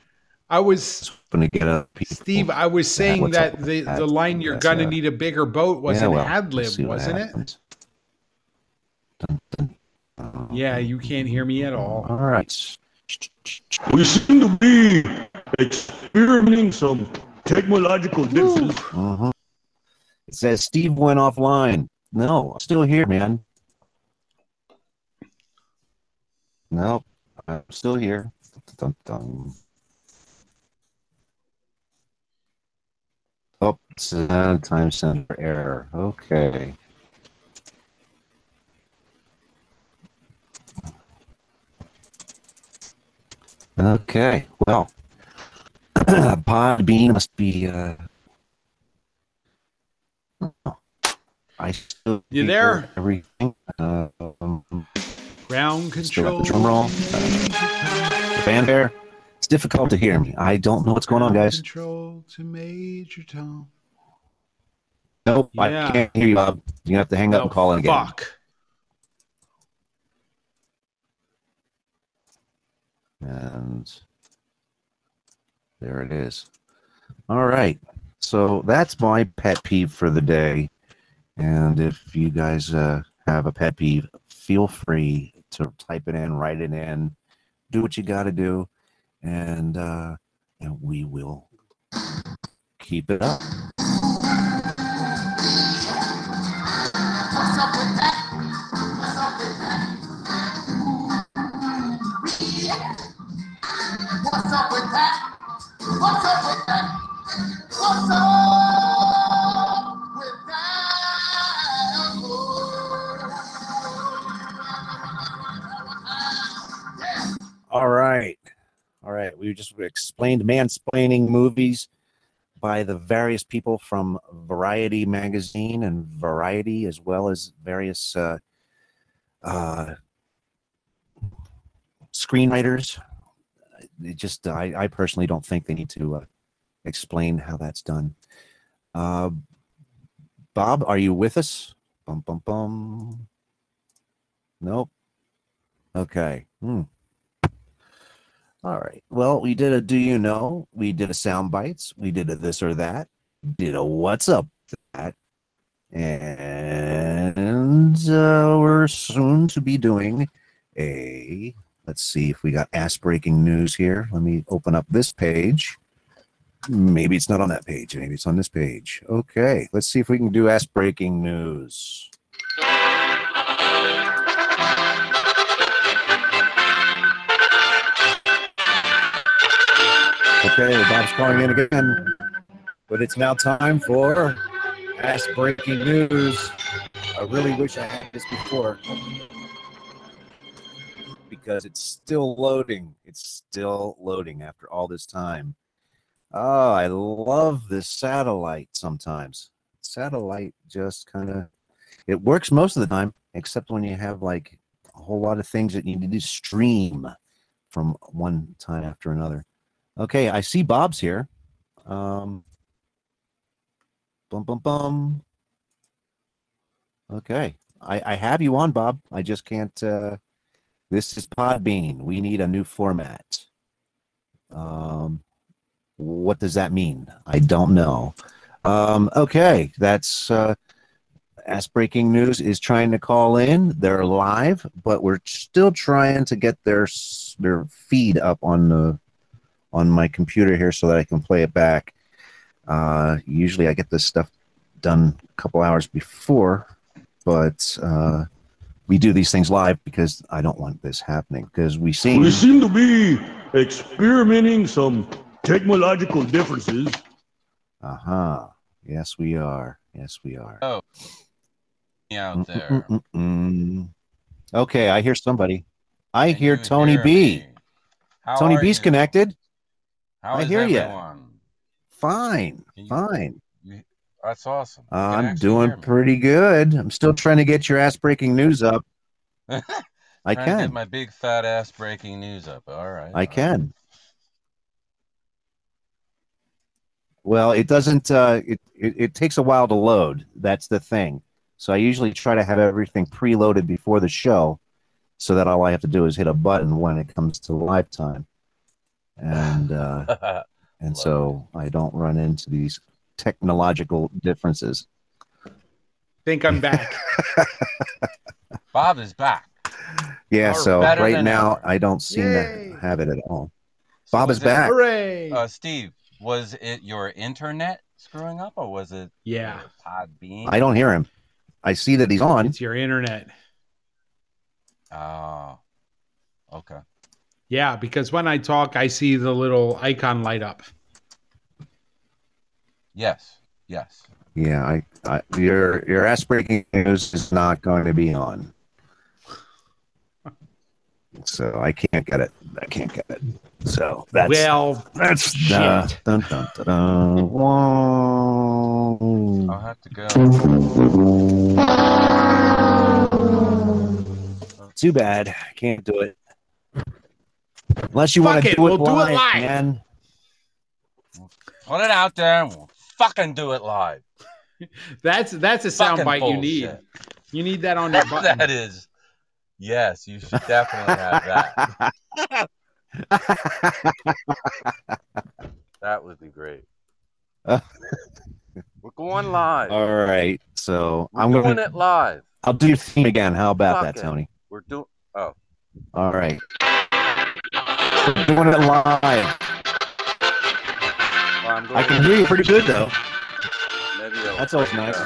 I was Going to get up, people. Steve. I was saying that the that? the line "You're gonna uh, need a bigger boat" was yeah, an well, ad lib, wasn't it? happens. Yeah, you can't hear me at all. All right. We seem to be experimenting some technological differences. Uh-huh. It says Steve went offline. No, I'm still here, man. No, I'm still here. Dun, Oh, it's a time center error. Okay. Okay. Well, [CLEARS THROAT] Podbean must be. Uh, I still You there? Everything. Uh, um, Ground control. drum roll. Uh, fanfare. It's difficult to hear me. I don't know what's going on, guys. Control to Major Tom. Nope, Yeah. I can't hear you, Bob. You have to hang up and call in again. Fuck. And there it is. All right. So that's my pet peeve for the day. And if you guys uh, have a pet peeve, feel free to type it in, write it in, do what you got to do, and uh, and we will keep it up. What's up with that? What's up with that? What's up just explained mansplaining movies by the various people from Variety magazine and Variety, as well as various uh, uh, screenwriters. It just, I, I personally don't think they need to uh, explain how that's done. Uh, Bob, are you with us? Bum, bum, bum. Nope. Okay. Hmm. All right. Well, we did a do you know? We did a sound bites. We did a this or that. Did a what's up that. And uh, we're soon to be doing a let's see if we got ass breaking news here. Let me open up this page. Maybe it's not on that page. Maybe it's on this page. Okay. Let's see if we can do ass breaking news. Okay, Bob's calling in again. But it's now time for Ask Breaking News. I really wish I had this before because it's still loading. It's still loading after all this time. Oh, I love this satellite sometimes. Satellite just kind of it works most of the time, except when you have like a whole lot of things that you need to stream from one time after another. Okay, I see Bob's here. Um, bum bum bum. Okay, I, I have you on, Bob. I just can't. Uh, this is Podbean. We need a new format. Um, what does that mean? I don't know. Um, okay, that's uh, Ask Breaking News is trying to call in. They're live, but we're still trying to get their their feed up on the on my computer here so that I can play it back. Uh, usually I get this stuff done a couple hours before, but uh, we do these things live because I don't want this happening because we seem We seem to be experimenting some technological differences. Uh huh. Yes, we are. Yes, we are. Oh, me out there. Mm-mm-mm-mm. Okay, I hear somebody. I Can hear Tony hear B. How Tony are B's you? connected. How I hear everyone? Fine, you- fine. You- That's awesome. Uh, I'm doing pretty good. I'm still trying to get your ass breaking news up. [LAUGHS] I can. get my big fat ass breaking news up. All right. I can. Well, it doesn't. Uh, it, it it takes a while to load. That's the thing. So I usually try to have everything preloaded before the show, so that all I have to do is hit a button when it comes to live time, and uh, [LAUGHS] and so I don't run into these technological differences. Think I'm back. [LAUGHS] Bob is back. Yeah. Or so right now ever. I don't seem Yay. to have it at all. Bob is it- back. Hooray! Uh, Steve, was it your internet screwing up, or was it Yeah. Podbean? I don't hear him. I see that he's on. It's your internet. Oh, okay. Yeah, because when I talk, I see the little icon light up. Yes. Yes. Yeah, I, I your your ass breaking news is not going to be on. So I can't get it. I can't get it. So that's well, that's shit. uh, dun, dun, dun, dun. Whoa. I'll have to go. Too bad. I can't do it. Unless you want to do it, we'll do it live, live. man. Put it out there and we'll fucking do it live. [LAUGHS] That's that's a soundbite you need. You need that on [LAUGHS] your button. that is. Yes, you should definitely have that. [LAUGHS] that would be great. We're going live. All right. So We're I'm doing going it to live. I'll do your theme again. How about Fuck that, it. Tony? We're doing. Oh, All right. We're doing it live. well, I can hear you pretty good though. That's always nice.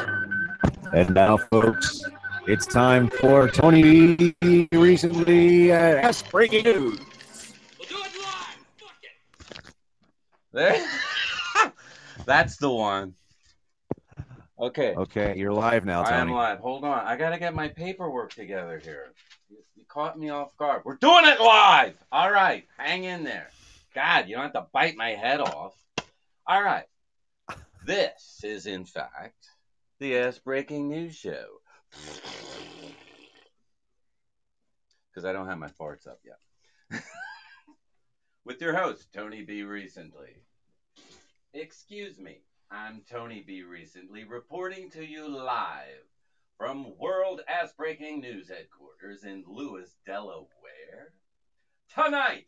And now, folks, it's time for Tony recently uh, asked breaking news. There. [LAUGHS] That's the one. Okay. Okay, you're live now, Tony. I am live. Hold on. I got to get my paperwork together here. You, caught me off guard. We're doing it live. All right. Hang in there. God, you don't have to bite my head off. All right. This is, in fact, the Ass Breaking News Show. Because I don't have my farts up yet. [LAUGHS] With your host, Tony B. Recently. Excuse me. I'm Tony B. Recently reporting to you live From World Ass Breaking News Headquarters in Lewes, Delaware. Tonight,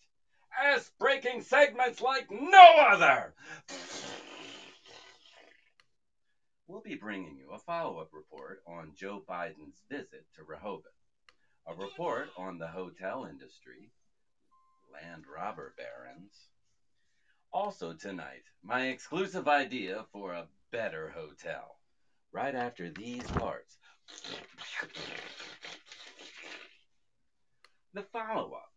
ass breaking segments like no other. We'll be bringing you a follow up report on Joe Biden's visit to Rehoboth, a report on the hotel industry, land robber barons. Also, tonight, my exclusive idea for a better hotel. Right after these parts. The follow up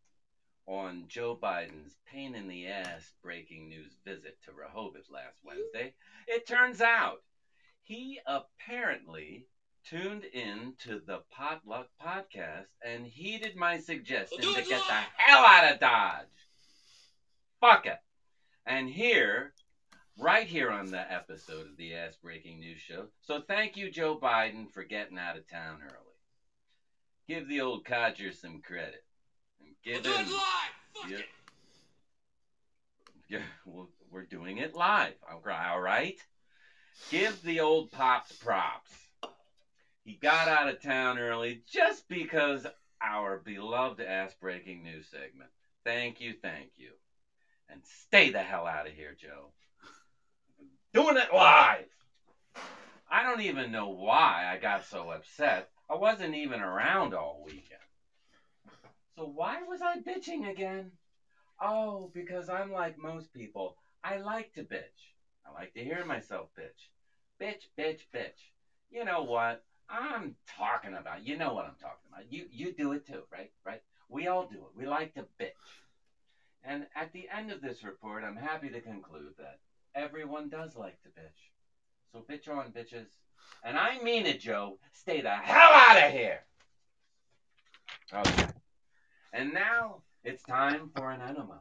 on Joe Biden's pain in the ass breaking news visit to Rehoboth last Wednesday. It turns out he apparently tuned in to the Potluck podcast and heeded my suggestion to get the hell out of Dodge. Fuck it. And here, right here on the episode of the Ass Breaking News Show. So thank you, Joe Biden, for getting out of town early. Give the old codger some credit. And give him. Yeah. Yeah, well, we're doing it live. All right? Give the old pops props. He got out of town early just because our beloved ass breaking news segment. Thank you, thank you. And stay the hell out of here, Joe. Doing it live. I don't even know why I got so upset. I wasn't even around all weekend. So why was I bitching again? Oh, because I'm like most people. I like to bitch. I like to hear myself bitch. Bitch, bitch, bitch. You know what? I'm talking about. You know what I'm talking about. You you do it too, right? Right? We all do it. We like to bitch. And at the end of this report, I'm happy to conclude that everyone does like to bitch. So bitch on, bitches. And I mean it, Joe. Stay the hell out of here. Okay. And now it's time for an enema.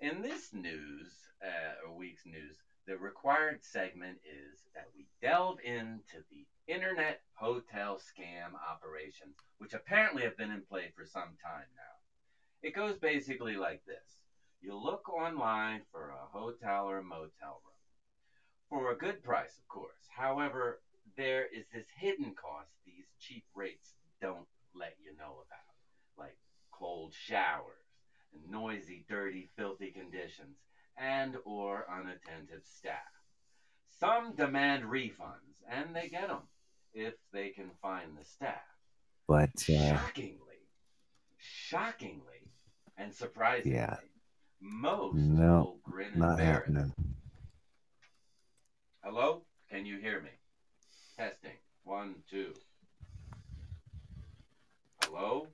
In this news, uh, or week's news, the required segment is that we delve into the internet hotel scam operations, which apparently have been in play for some time now. It goes basically like this you look online for a hotel or a motel room for a good price, of course. However, there is this hidden cost these cheap rates don't let you know about, like cold showers and noisy, dirty, filthy conditions and or unattentive staff. Some demand refunds, and they get them if they can find the staff. But uh, Shockingly, shockingly, and surprisingly, yeah, most no, will grin not bear happening. Hello? Can you hear me? Testing. One, two. Hello?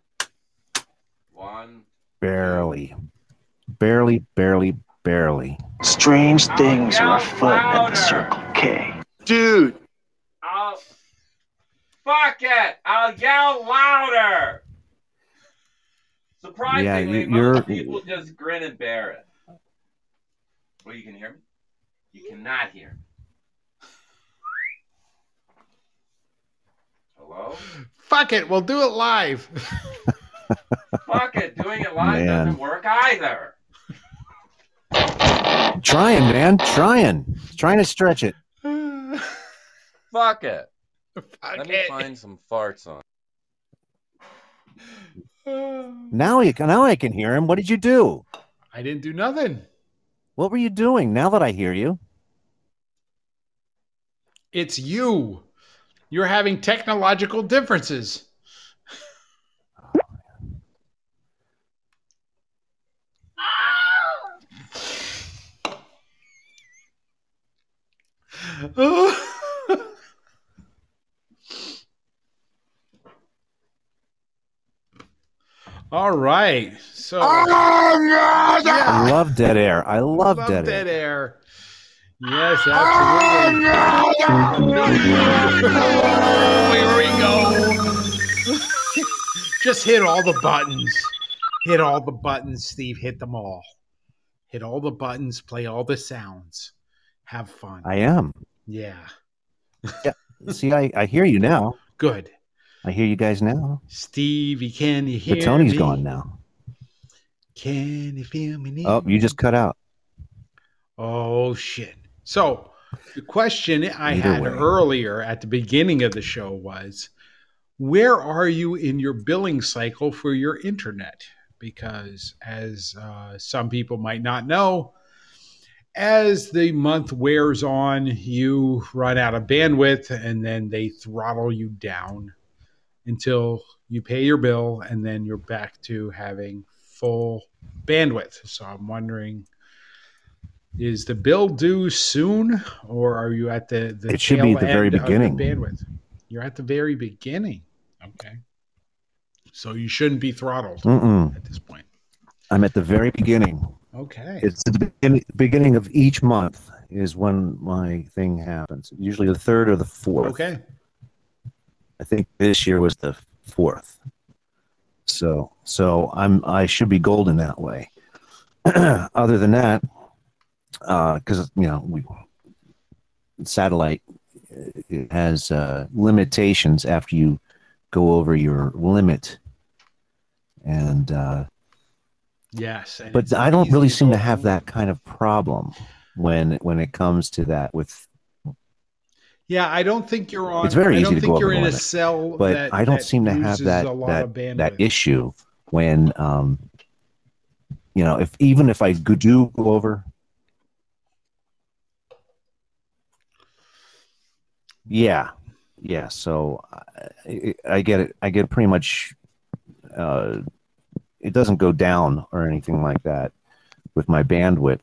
One. Barely, barely, barely, barely. Strange things are afoot at the Circle K. Dude! I'll. Fuck it! I'll yell louder! Surprisingly, you- most you're- people just grin and bear it. Well, you can hear me? You cannot hear me. Hello? Fuck it, we'll do it live. [LAUGHS] Fuck it, doing it live Man. doesn't work either. Trying, man, trying, trying to stretch it. Fuck it. Let me find some farts on. Now you can, now I can hear him. What did you do? I didn't do nothing. What were you doing? Now that I hear you, It's you. You're having technological differences. All right. So oh, I love dead air. I love, Love dead, dead air. air. Yes, absolutely. Oh, Here we go. [LAUGHS] Just hit all the buttons. Hit all the buttons, Steve. Hit them all. Hit all the buttons. Play all the sounds. Have fun. I am. Yeah. Yeah. See, I, I hear you now. Good. I hear you guys now. Stevie, can you hear me? But Tony's me? gone now. Can you feel me? Oh, you just cut out. Oh shit. So The question I Either had way. earlier at the beginning of the show was where are you in your billing cycle for your internet? Because as uh, some people might not know, as the month wears on, you run out of bandwidth and then they throttle you down until you pay your bill and then you're back to having full bandwidth. So I'm wondering is the bill due soon or are you at the, the It should be at the very beginning. bandwidth? You're at the very beginning. Okay. So you shouldn't be throttled Mm-mm. at this point. I'm at the very beginning. Okay. It's the begin- beginning of each month is when my thing happens. Usually the third or the fourth. Okay. I think this year was the fourth. So so I'm I should be golden that way. [CLEARS THROAT] Other than that, because you know we satellite uh, it has uh, limitations after you go over your limit, and uh, Yes. and but I don't really seem to have that kind of problem when when it comes to that with Yeah, I don't think you're on. it's very easy I easy don't to think go over you're in a cell, but that, I don't seem to have that that that issue when um you know if even if I go- do go over yeah yeah so I, I get it I get pretty much uh it doesn't go down or anything like that with my bandwidth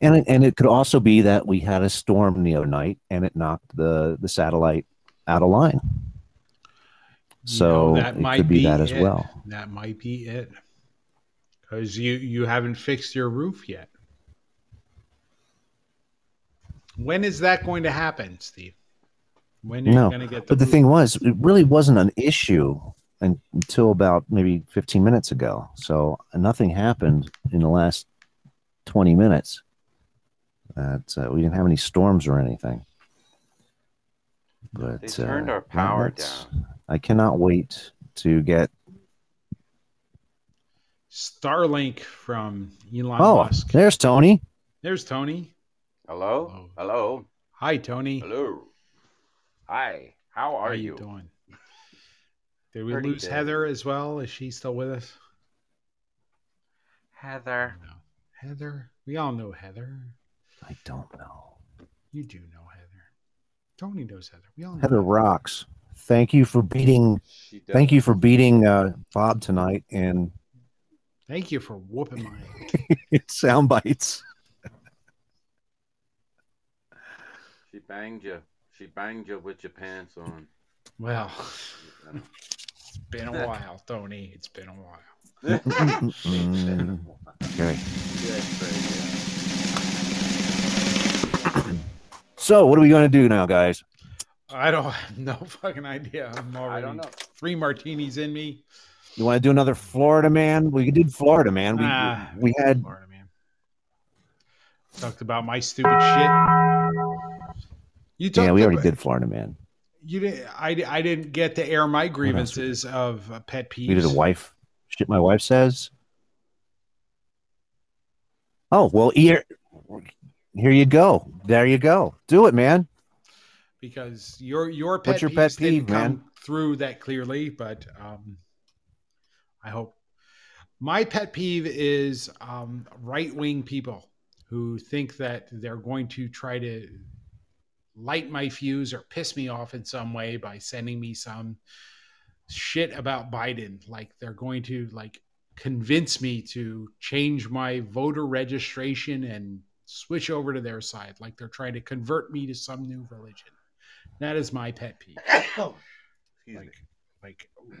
and it, and it could also be that we had a storm the other night and it knocked the the satellite out of line so that it might could be, that as it. well That might be it. Because you you haven't fixed your roof yet. When is that going to happen, Steve? When are you no going to get the but the roof- thing was it really wasn't an issue until about maybe 15 minutes ago so nothing happened in the last 20 minutes that uh, we didn't have any storms or anything but They turned uh, our power that's- i cannot wait to get Starlink from Elon oh Musk. there's tony There's Tony. Hello? Hello? Hi, Tony. Hello. Hi. How are How you? you doing? Did we lose good. Heather as well? Is she still with us? Heather. Heather? We all know Heather. i don't know You do know Heather. Tony knows Heather. We all know heather rocks thank you for beating thank you for beating uh, bob tonight and Thank you for whooping my. [LAUGHS] sound bites She banged you. She banged you with your pants on. Well, [LAUGHS] it's been a while, Tony. It's been a while. Mm, okay So, what are we going to do now, guys? I don't have [LAUGHS] no fucking idea. I'm already don't know. three martinis in me. You want to do another Florida man? We did Florida man. We Ah, we had Florida man. Talked about my stupid shit. You talked yeah, we already about- did Florida man. You didn't. I, I didn't get to air my grievances of uh, pet peeves. We did a wife shit. My wife says. Oh well, here, here you go. There you go. Do it, man. because your your pet What's your pet peeves didn't peeve, man? come through that clearly, but um, I hope my pet peeve is um, right wing people who think that they're going to try to light my fuse or piss me off in some way by sending me some shit about Biden. Like they're going to like convince me to change my voter registration and switch over to their side. Like they're trying to convert me to some new religion. That is my pet peeve. [COUGHS] like, like uh,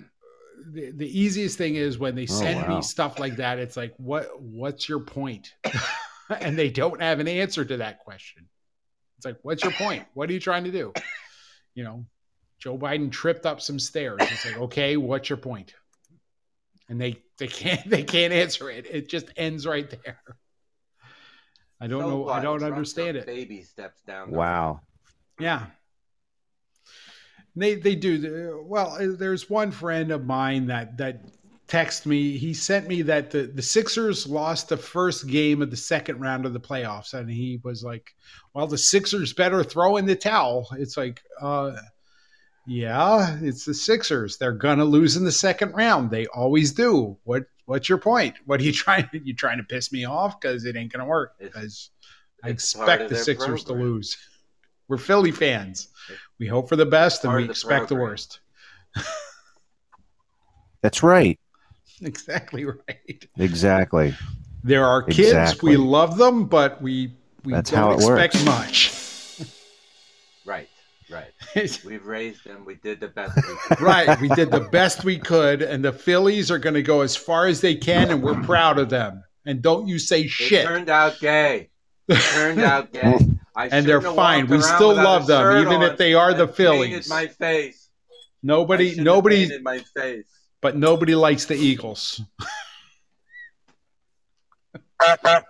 the, the easiest thing is when they Oh, send wow. me stuff like that. It's like, what? What's your point? [LAUGHS] and they don't have an answer to that question. It's like, what's your point? What are you trying to do? You know, Joe Biden tripped up some stairs. It's like, okay, what's your point? And they they can't [LAUGHS] they can't answer it. It just ends right there. I don't So know. I don't Trump understand it. Baby steps down. the Wow. Yeah. They they do. Well, uh, there's one friend of mine that that text me. He sent me that the, the Sixers lost the first game of the second round of the playoffs. And he was like, well, the Sixers better throw in the towel. It's like, uh, yeah, it's the Sixers. They're gonna lose in the second round. They always do. What What's your point? What are you [LAUGHS] trying? To, You trying to piss me off? Because it ain't gonna work. Because I expect the Sixers program. to lose. We're Philly fans. We hope for the best and we the expect the worst. [LAUGHS] That's right. Exactly right. Exactly. There are kids. Exactly. We love them, but we we That's don't how it expect works. much. Right, right. [LAUGHS] We've raised them. We did the best we could. right. We did the best we could, and the Phillies are going to go as far as they can, and we're proud of them. And don't you say They shit. turned out gay. They turned out gay. [LAUGHS] I And they're fine. We still love them, even if they are the Phillies. my face. I Nobody, have nobody, my face. but nobody likes the Eagles. [LAUGHS] I,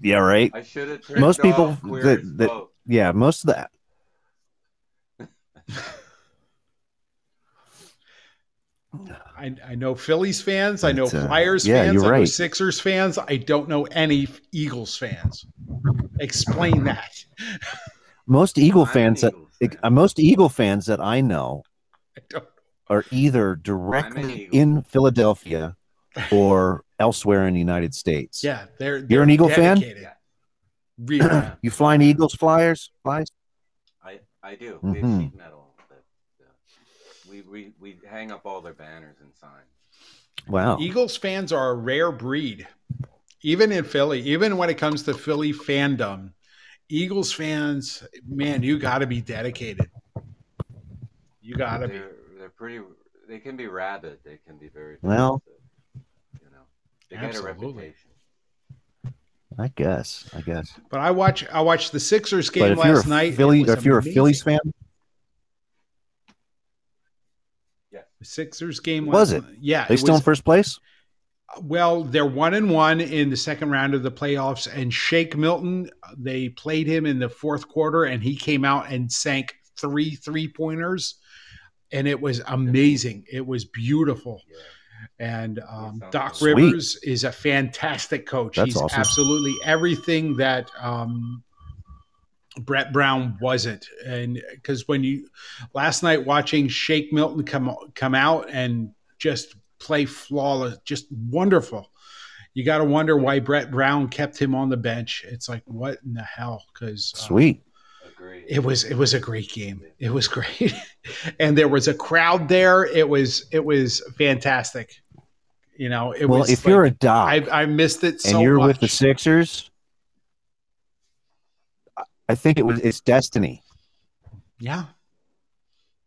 Yeah, right. I should have turned Most people that, that yeah, most of that. I, I know Phillies fans. I know But, uh, Flyers yeah, fans. you're I know right. Sixers fans. I don't know any Eagles fans. Explain [LAUGHS] that. Most Eagle I'm fans that fan. uh, most Eagle fans that I know don't are either directly in Philadelphia [LAUGHS] or elsewhere in the United States. Yeah, they're, You're they're an Eagle fan? dedicated. Really? [CLEARS THROAT] You flying Eagles flyers? Flies? I, I do. We have Mhm. sheet metal. That, uh, we, we, we hang up all their banners and signs. Wow. Eagles fans are a rare breed, even in Philly. Even when it comes to Philly fandom, Eagles fans, man, you got to be dedicated. You got to be. They're, they're pretty. They can be rabid. They can be very. Well- you know, they get a reputation. I guess. I guess. But I watch. I watched the Sixers game last night. Philly, if you're a. Phillies fan, the Sixers game was last it? night- Yeah, They it still was- in first place? Well, they're one and one in the second round of the playoffs, and Shake Milton, they played him in the fourth quarter, and he came out and sank three three pointers, and it was amazing. It was beautiful. And um, Doc Sweet. Rivers is a fantastic coach. That's He's awesome. absolutely everything that um, Brett Brown wasn't. And because when you last night watching Shake Milton come come out and just play flawless, just wonderful. You got to wonder why Brett Brown kept him on the bench. It's like what in the hell? Because uh, Sweet. it was it was a great game. It was great, [LAUGHS] and there was a crowd there. It was it was fantastic. You know, it well, was. if you're a like- doc I I missed it and you're much. with the Sixers, I think it was it's destiny. Yeah.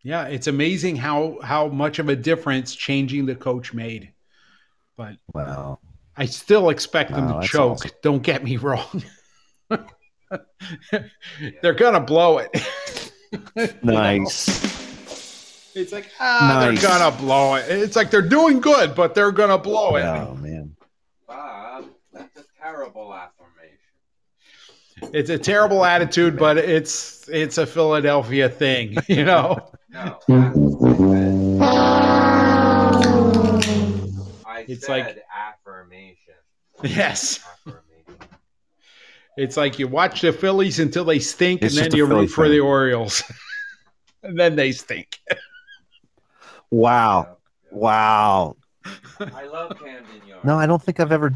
Yeah, it's amazing how how much of a difference changing the coach made. But Wow. I still expect them Wow, to choke. awesome. Don't get me [LAUGHS] wrong. They're gonna blow it. [LAUGHS] Nice. It's like ah, Nice. they're gonna blow it. It's like they're doing good, but they're gonna blow it. Oh man. Bob, that's a terrible affirmation. It's a terrible attitude, but it's it's a Philadelphia thing, [LAUGHS] you know. No. I It's said like- affirmation. Yes. It's like you watch the Phillies until they stink, It's and then you root for fan. the Orioles, [LAUGHS] and then they stink. Wow. Wow. I love Camden Yards. No, I don't think I've ever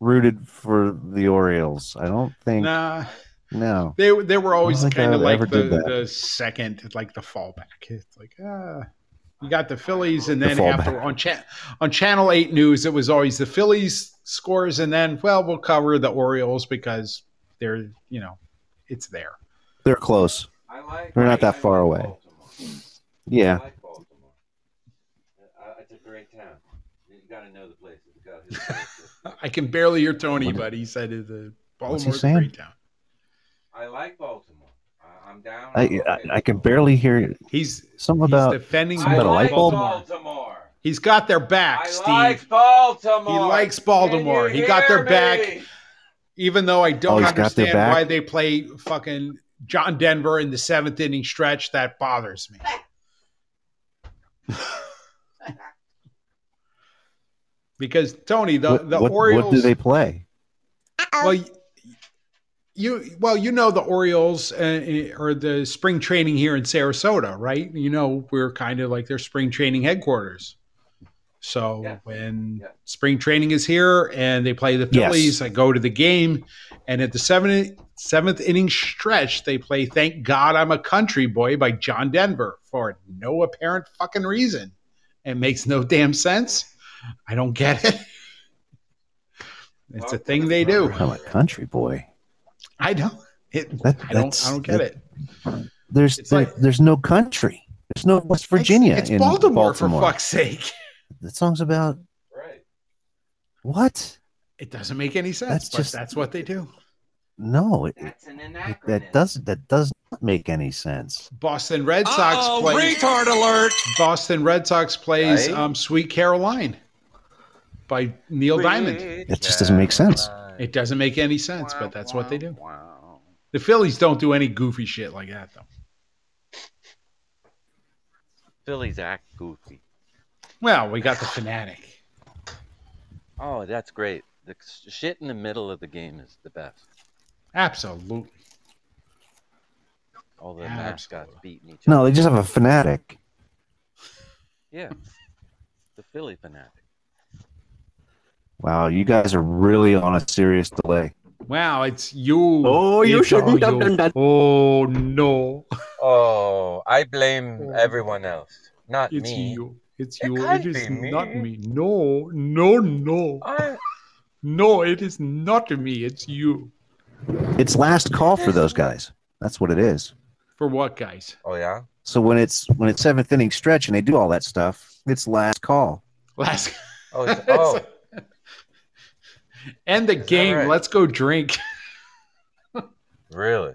rooted for the Orioles. I don't think. Nah, No. they they were always kind of I like the, the second, like the fallback. It's like ah, you got the Phillies, and The then after on cha- on Channel Eight News, it was always the Phillies scores, and then well, we'll cover the Orioles because they're you know it's there. They're close. I like. They're not that I far like away. Baltimore. Yeah. I like Baltimore. Uh, it's a great town. You got to know the place. It's got history. [LAUGHS] I can barely hear Tony, but he said it, the Baltimore's a great town. I like Baltimore. I, I'm down. I, I I can barely hear He's something he's about defending something about a light bulb. Baltimore. He's got their back, I Steve. like Baltimore. He likes Baltimore. Can you He got hear their back. Even though I Oh, don't he's got understand why they play fucking John Denver in the seventh inning stretch, that bothers me. [LAUGHS] because Tony, the what, the what, Orioles. what do they play? Well, you well, you know the Orioles uh, or the spring training here in Sarasota, right? You know we're kind of like their spring training headquarters. So when spring training is here and they play the Yes. Phillies, I go to the game, and at the seventh seventh inning stretch, they play "Thank God I'm a Country Boy" by John Denver for no apparent fucking reason. It makes no damn sense. I don't get it. It's a thing they do. I'm a country boy. I don't. It, That- I don't. I don't get that- it. There's there- like- there's no country. There's no West Virginia It's in Baltimore, Baltimore. for fuck's sake. The song's about Right. what? It doesn't make any sense, That's but just- that's what they do. No, it, it- that does that does not make any sense. Boston Red Sox Uh-oh, plays. retard alert! Boston Red Sox plays Right? um, "Sweet Caroline" by Neil Diamond. It just doesn't make sense. It doesn't make any sense, but that's what they do. The Phillies don't do any goofy shit like that, though. Phillies act goofy. Well, we got the [SIGHS] fanatic. Oh, that's great. The shit in the middle of the game is the best. Absolutely. All the Absolutely. mascots beating each other. No, they just have a fanatic. Yeah. The Phillie Phanatic. Wow, you guys are really on a serious delay. Wow, it's you. Oh, you It's shouldn't all have done that. Oh no. Oh, I blame oh. everyone else, not It's me. you. It's It you. can't It is be me. not me. No, no, no. I- No, it is not me. It's you. It's last call for those guys. That's what it is. For what, guys? Oh yeah. So when it's when it's seventh inning stretch and they do all that stuff, it's last call. Last. Oh, [LAUGHS] oh, End the game. right? Let's go drink. [LAUGHS] really?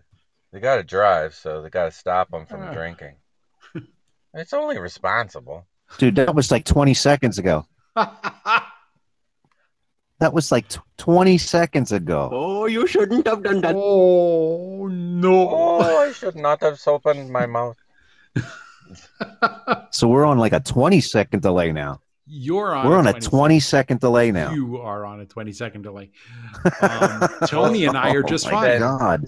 They got to drive, so they got to stop them from Ah. drinking. It's only responsible. Dude, that was like 20 seconds ago. [LAUGHS] That was like tw 20 seconds ago. Oh, you shouldn't have done that. Oh no. Oh, I should not have opened my mouth. [LAUGHS] So we're on like a 20 second delay now. You're on. We're on a 20 20 second delay now. You are on a 20 second delay. [LAUGHS] Um, Tony and I are just oh fine. my God.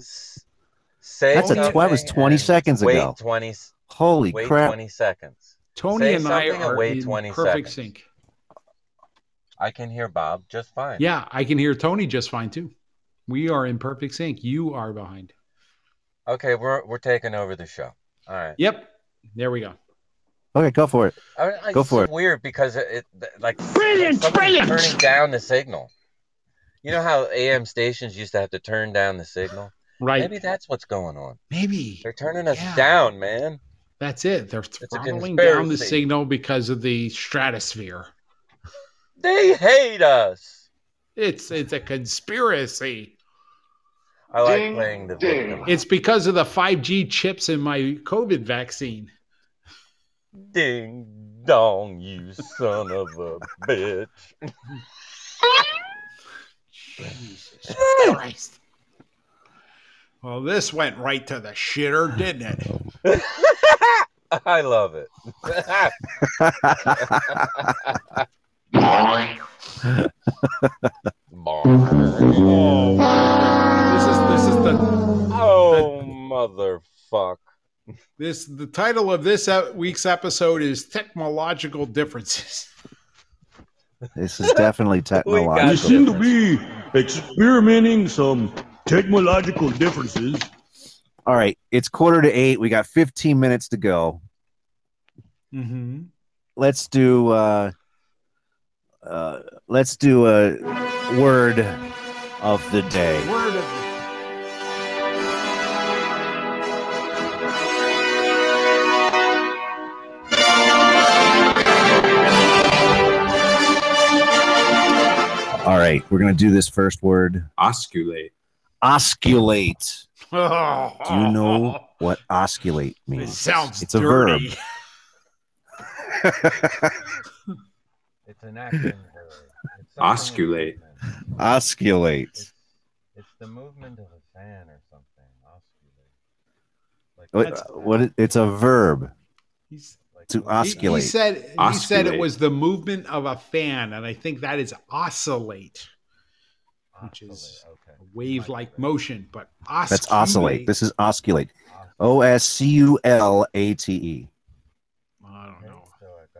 Say That's a tw- that was 20 and seconds wait ago. 20 s- Holy wait crap. 20 seconds. Tony Say and I something and are wait in 20 perfect seconds. sync. I can hear Bob just fine. Yeah, I can hear Tony just fine too. We are in perfect sync. You are behind. Okay, we're we're taking over the show. All right. Yep. There we go. Okay, go for it. I, I, Go for so it. Weird because it, it like Brilliant, somebody's brilliant. turning down the signal. You know how AM stations used to have to turn down the signal. Right. Maybe that's what's going on. Maybe. They're turning us Yeah. down, man. That's it. They're a throttling down the signal because of the stratosphere. They hate us. It's it's a conspiracy. I like playing the victim. It's because of the 5G chips in my COVID vaccine. Ding dong, you son of a bitch. Jesus Christ. Well, this went right to the shitter, didn't it? [LAUGHS] I love it. [LAUGHS] Oh, this is this is the oh motherfuck. This the title of this week's episode is technological differences. This is definitely [LAUGHS] technological. We technological. seem to be experimenting some technological differences. All right, it's quarter to eight. We got 15 minutes to go. Mm-hmm. Let's do uh uh let's do a word of the day. Word of All right, we're gonna do this first word. Osculate. Osculate. Oh, Do you know [LAUGHS] what osculate means? It sounds it's a verb. [LAUGHS] It's an action verb. Osculate. Osculate. It's the movement of a fan or something. Osculate. Like What, what it- it's a verb. He's like to He, osculate. he said he said it was the movement of a fan, and I think that is oscillate, which is a wave-like motion. But osculate, That's oscillate. This is osculate. O S C U L A T E.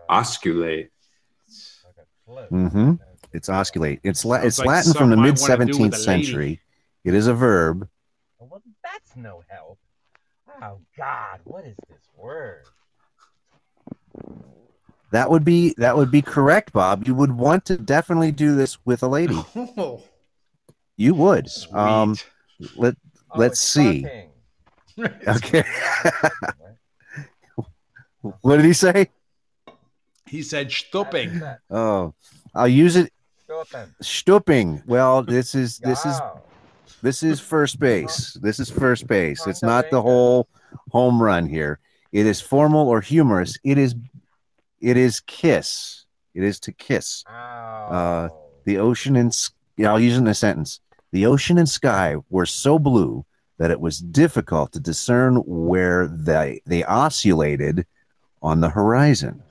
Osculate. Mm-hmm. It's osculate. It's la- it's like Latin from the mid wanna do with seventeenth century. It is a verb. Well, that's no help. Oh God, what is this word? That would be that would be correct, Bob. You would want to definitely do this with a lady. [LAUGHS] Oh, You would. Um, let Oh, let's see. [LAUGHS] Okay. what did he say? he said stupping. Oh, I'll use it. Stupping. Stupping. Well, this is this is this is first base. This is first base. It's not the whole home run here. It is formal or humorous. It is it is kiss. It is to kiss. Uh, the ocean and yeah, I'll use it in a sentence. The ocean and sky were so blue that it was difficult to discern where they they oscillated on the horizon.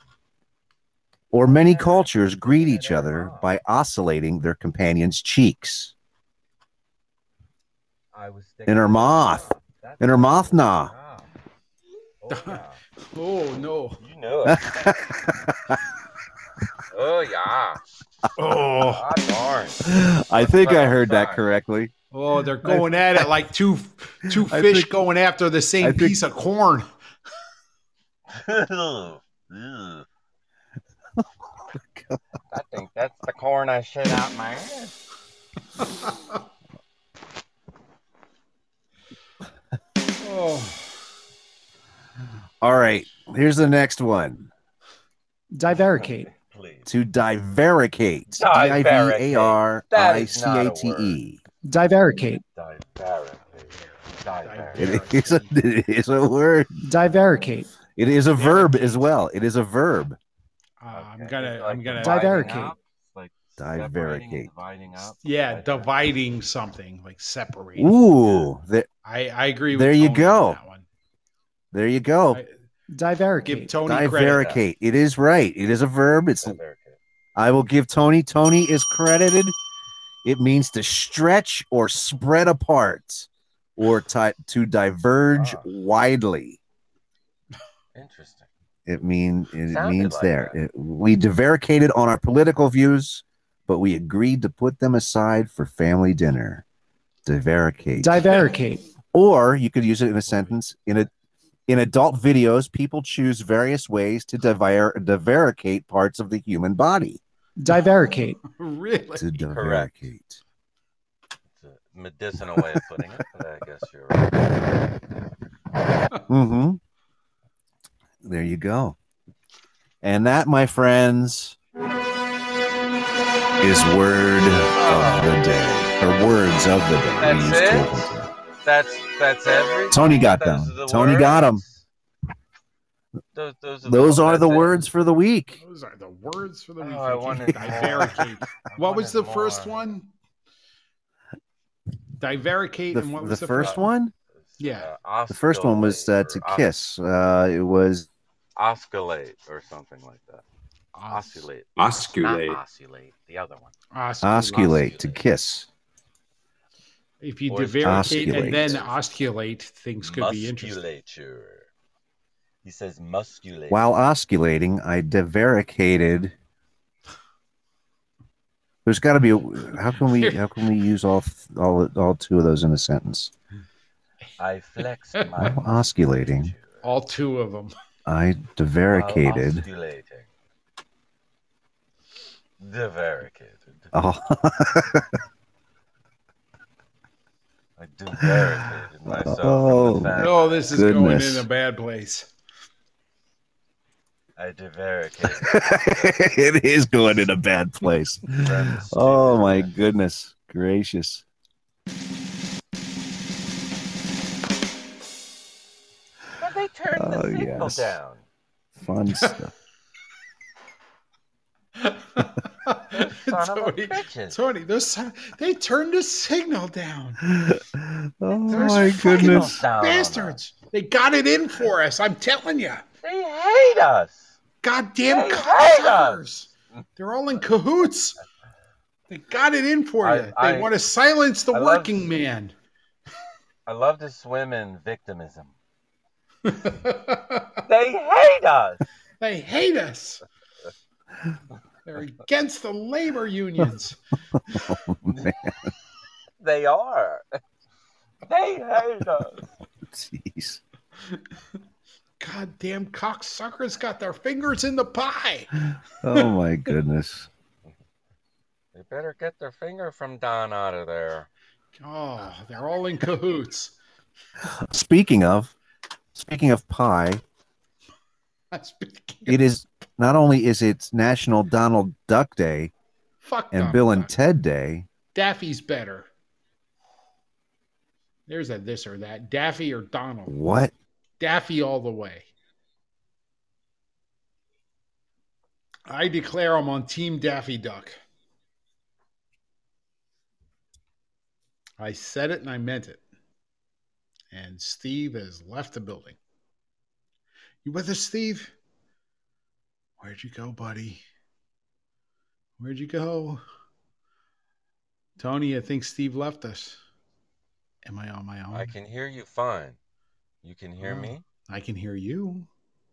Or many cultures greet each other by oscillating their companions' cheeks. I was In her moth. In her moth nah. [LAUGHS] Oh no! You know it. [LAUGHS] oh yeah. Oh, Ah, darn. I think I heard that correctly. Oh, they're going at it like two two I fish think- going after the same think- piece of corn. [LAUGHS] I think that's the corn I shit out my ass. Oh, All right, here's the next one. Divaricate. To divaricate. D I V A R I C A T E. Divaricate. It is a, it is a word. Divaricate. It is a verb as well. It is a verb. Uh, I'm gonna I'm gonna Divaricate. Divaricate. Yeah, dividing something like separating. Ooh, there, I I agree. there with you Tony go. On that one. There you go. Divaricate. Give Tony credit. It is right. It is a verb. It's. I will give Tony. Tony is credited. It means to stretch or spread apart, or ti- to diverge Ah. widely. Interesting. It mean it Sounded means like there. It- we divaricated on our political views, but we agreed to put them aside for family dinner. Divaricate. Divaricate. Or you could use it in a sentence. In a in adult videos, people choose various ways to divar- divaricate parts of the human body. Divaricate. [LAUGHS] really? To divaricate. It's a medicinal way of putting it, but I guess you're right. Mm-hmm. There you go. And that, my friends, is word of the day. Or words of the day. We use That's it. That's that's every. Tony got those them. the Tony got them. Those, those are Those the, are the words for the week. Those are the words for the Oh, week. I wanted more. divaricate. what was the wanted first one? Divaricate The, and what the was the, first one? Yeah. Uh, The first one was uh, to or kiss. Uh, it was oscillate or something like that. Oscillate. Osculate. Not oscillate. The other one. osculate, to kiss. If you Or it's divaricate and then osculate, things could be interesting. Musculature. He says musculate. While osculating, I divaricated. There's got to be. A, how can we? How can we use all all all two of those in a sentence? I flexed [LAUGHS] my While osculating, All two of them. I while divaricated. osculating. Divaricated. Oh, [LAUGHS] I divaricated [LAUGHS] myself. Oh, from the family. Oh, this is Goodness. going in a bad place. I divaricated. [LAUGHS] it is going in a bad place. Oh my goodness gracious! But they turned the Oh, signal yes. down. Fun stuff. [LAUGHS] Son of Tony. Tony, those they turned the signal down. Oh Those my goodness! bastards! They got it in for us. I'm telling you. They hate us. Goddamn They hate cocksuckers. They're all in cahoots. They got it in for I- you. They I- want to silence the I love- working man. I love to swim in victimism. [LAUGHS] they hate us. They hate us. [LAUGHS] They're against the labor unions. [LAUGHS] Oh, man. They are. They hate us. [LAUGHS] Oh, jeez. Goddamn cocksuckers got their fingers in the pie. Oh my goodness. [LAUGHS] They better get their finger from Don out of there. Oh, they're all in cahoots. Speaking of, speaking of pie, it is not only is it National Donald Duck Day Fuck and Donald Bill and Ted Day. Daffy's better. There's a this or that. Daffy or Donald. What? Daffy all the way. I declare I'm on Team Daffy Duck. I said it and I meant it. And Steve has left the building. You with us, Steve? Where'd you go, buddy? Where'd you go? Tony, I think Steve left us. Am I on my own? I can hear you fine. You can hear Oh, me? I can hear you.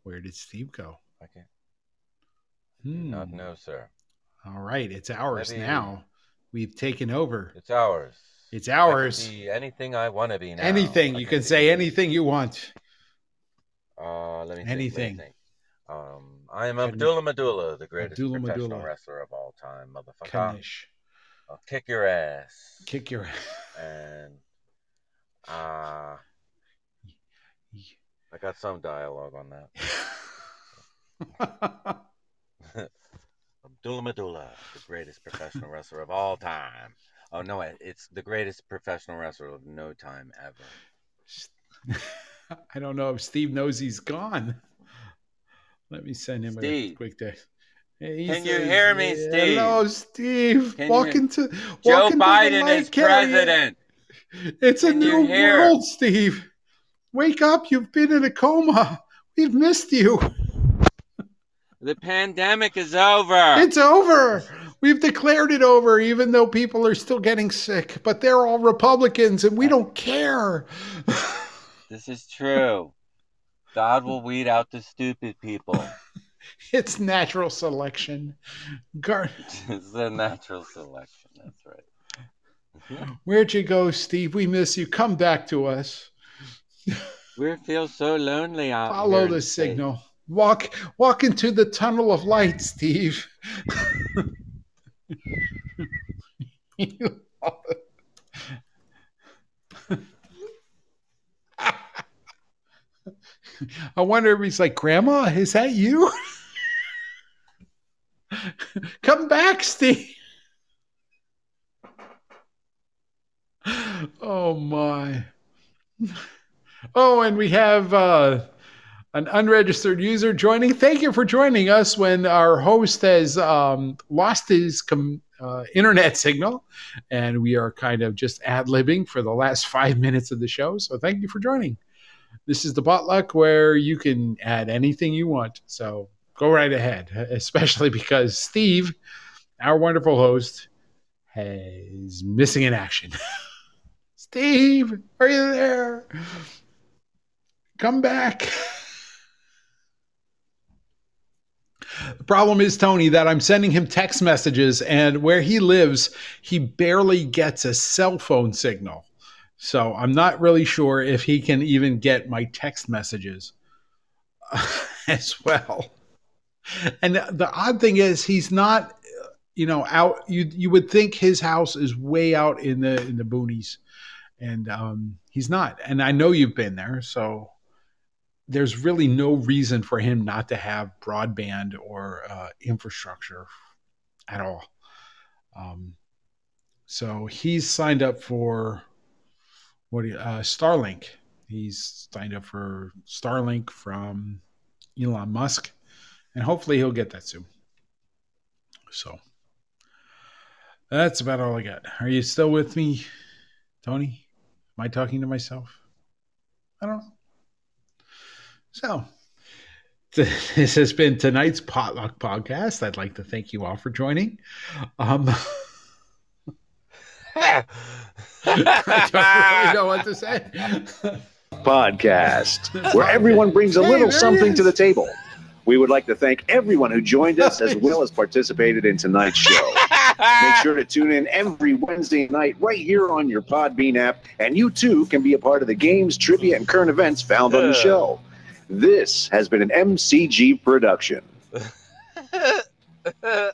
Where did Steve go? I can Hmm. not know, sir. All right, it's ours Maybe- now. We've taken over. It's ours. It's I can ours. be anything I want to be now. Anything I you can say, anything you want. Uh, let me think, let me Anything. think. Um, I am. Abdullah Medulla, the greatest Abdullah professional wrestler of all time, motherfucker. Kanish. I'll kick your ass. Kick your ass. And uh, I got some dialogue on that. [LAUGHS] Abdullah Medulla, the greatest professional wrestler of all time. Oh no, it's the greatest professional wrestler of no time ever. [LAUGHS] I don't know if Steve knows he's gone. Let me send him a quick text. He Can you hear me, Steve? Hello, Steve. Can you walk hear- into Joe walk into the Biden is carrier. president. It's a Can you new world, Steve. Wake up! You've been in a coma. We've missed you. The pandemic is over. It's over. We've declared it over, even though people are still getting sick. But they're all Republicans, and we don't care. [LAUGHS] This is true. God will weed out the stupid people. [LAUGHS] It's natural selection. Gar- [LAUGHS] it's the natural selection. That's right. [LAUGHS] Where'd you go, Steve? We miss you. Come back to us. We feel so lonely out Follow the space. signal. Walk walk into the tunnel of light, Steve. [LAUGHS] I wonder if he's like, Grandma, is that you? [LAUGHS] Come back, Steve. [LAUGHS] Oh my. Oh, and we have uh, an unregistered user joining. Thank you for joining us when our host has um, lost his com- uh, internet signal, and we are kind of just ad libbing for the last five minutes of the show. So thank you for joining. This is the potluck where you can add anything you want. So go right ahead, [LAUGHS] especially because Steve, our wonderful host, is missing in action. [LAUGHS] Steve, are you there? Come back. The problem is, Tony, that I'm sending him text messages, and where he lives, he barely gets a cell phone signal. So I'm not really sure if he can even get my text messages [LAUGHS] as well. And the odd thing is, he's not, you know, out. You you would think his house is way out in the in the boonies, and um, he's not. And I know you've been there, so there's really no reason for him not to have broadband or uh, infrastructure at all. Um, so he's signed up for what do you- uh, Starlink. He's signed up for Starlink from Elon Musk, and hopefully he'll get that soon. So that's about all I got. Are you still with me, Tony? Am I talking to myself? I don't know. So [LAUGHS] this has been tonight's potluck podcast. I'd like to thank you all for joining. Um, [LAUGHS] [LAUGHS] I don't really know what to say. podcast, [LAUGHS] where everyone brings a Hey, little there something to the table. We would like to thank everyone who joined us as [LAUGHS] well as participated in tonight's show. Make sure to tune in every Wednesday night right here on your Podbean app, and you too can be a part of the games, trivia, and current events found on the show. This has been an MCG production. [LAUGHS]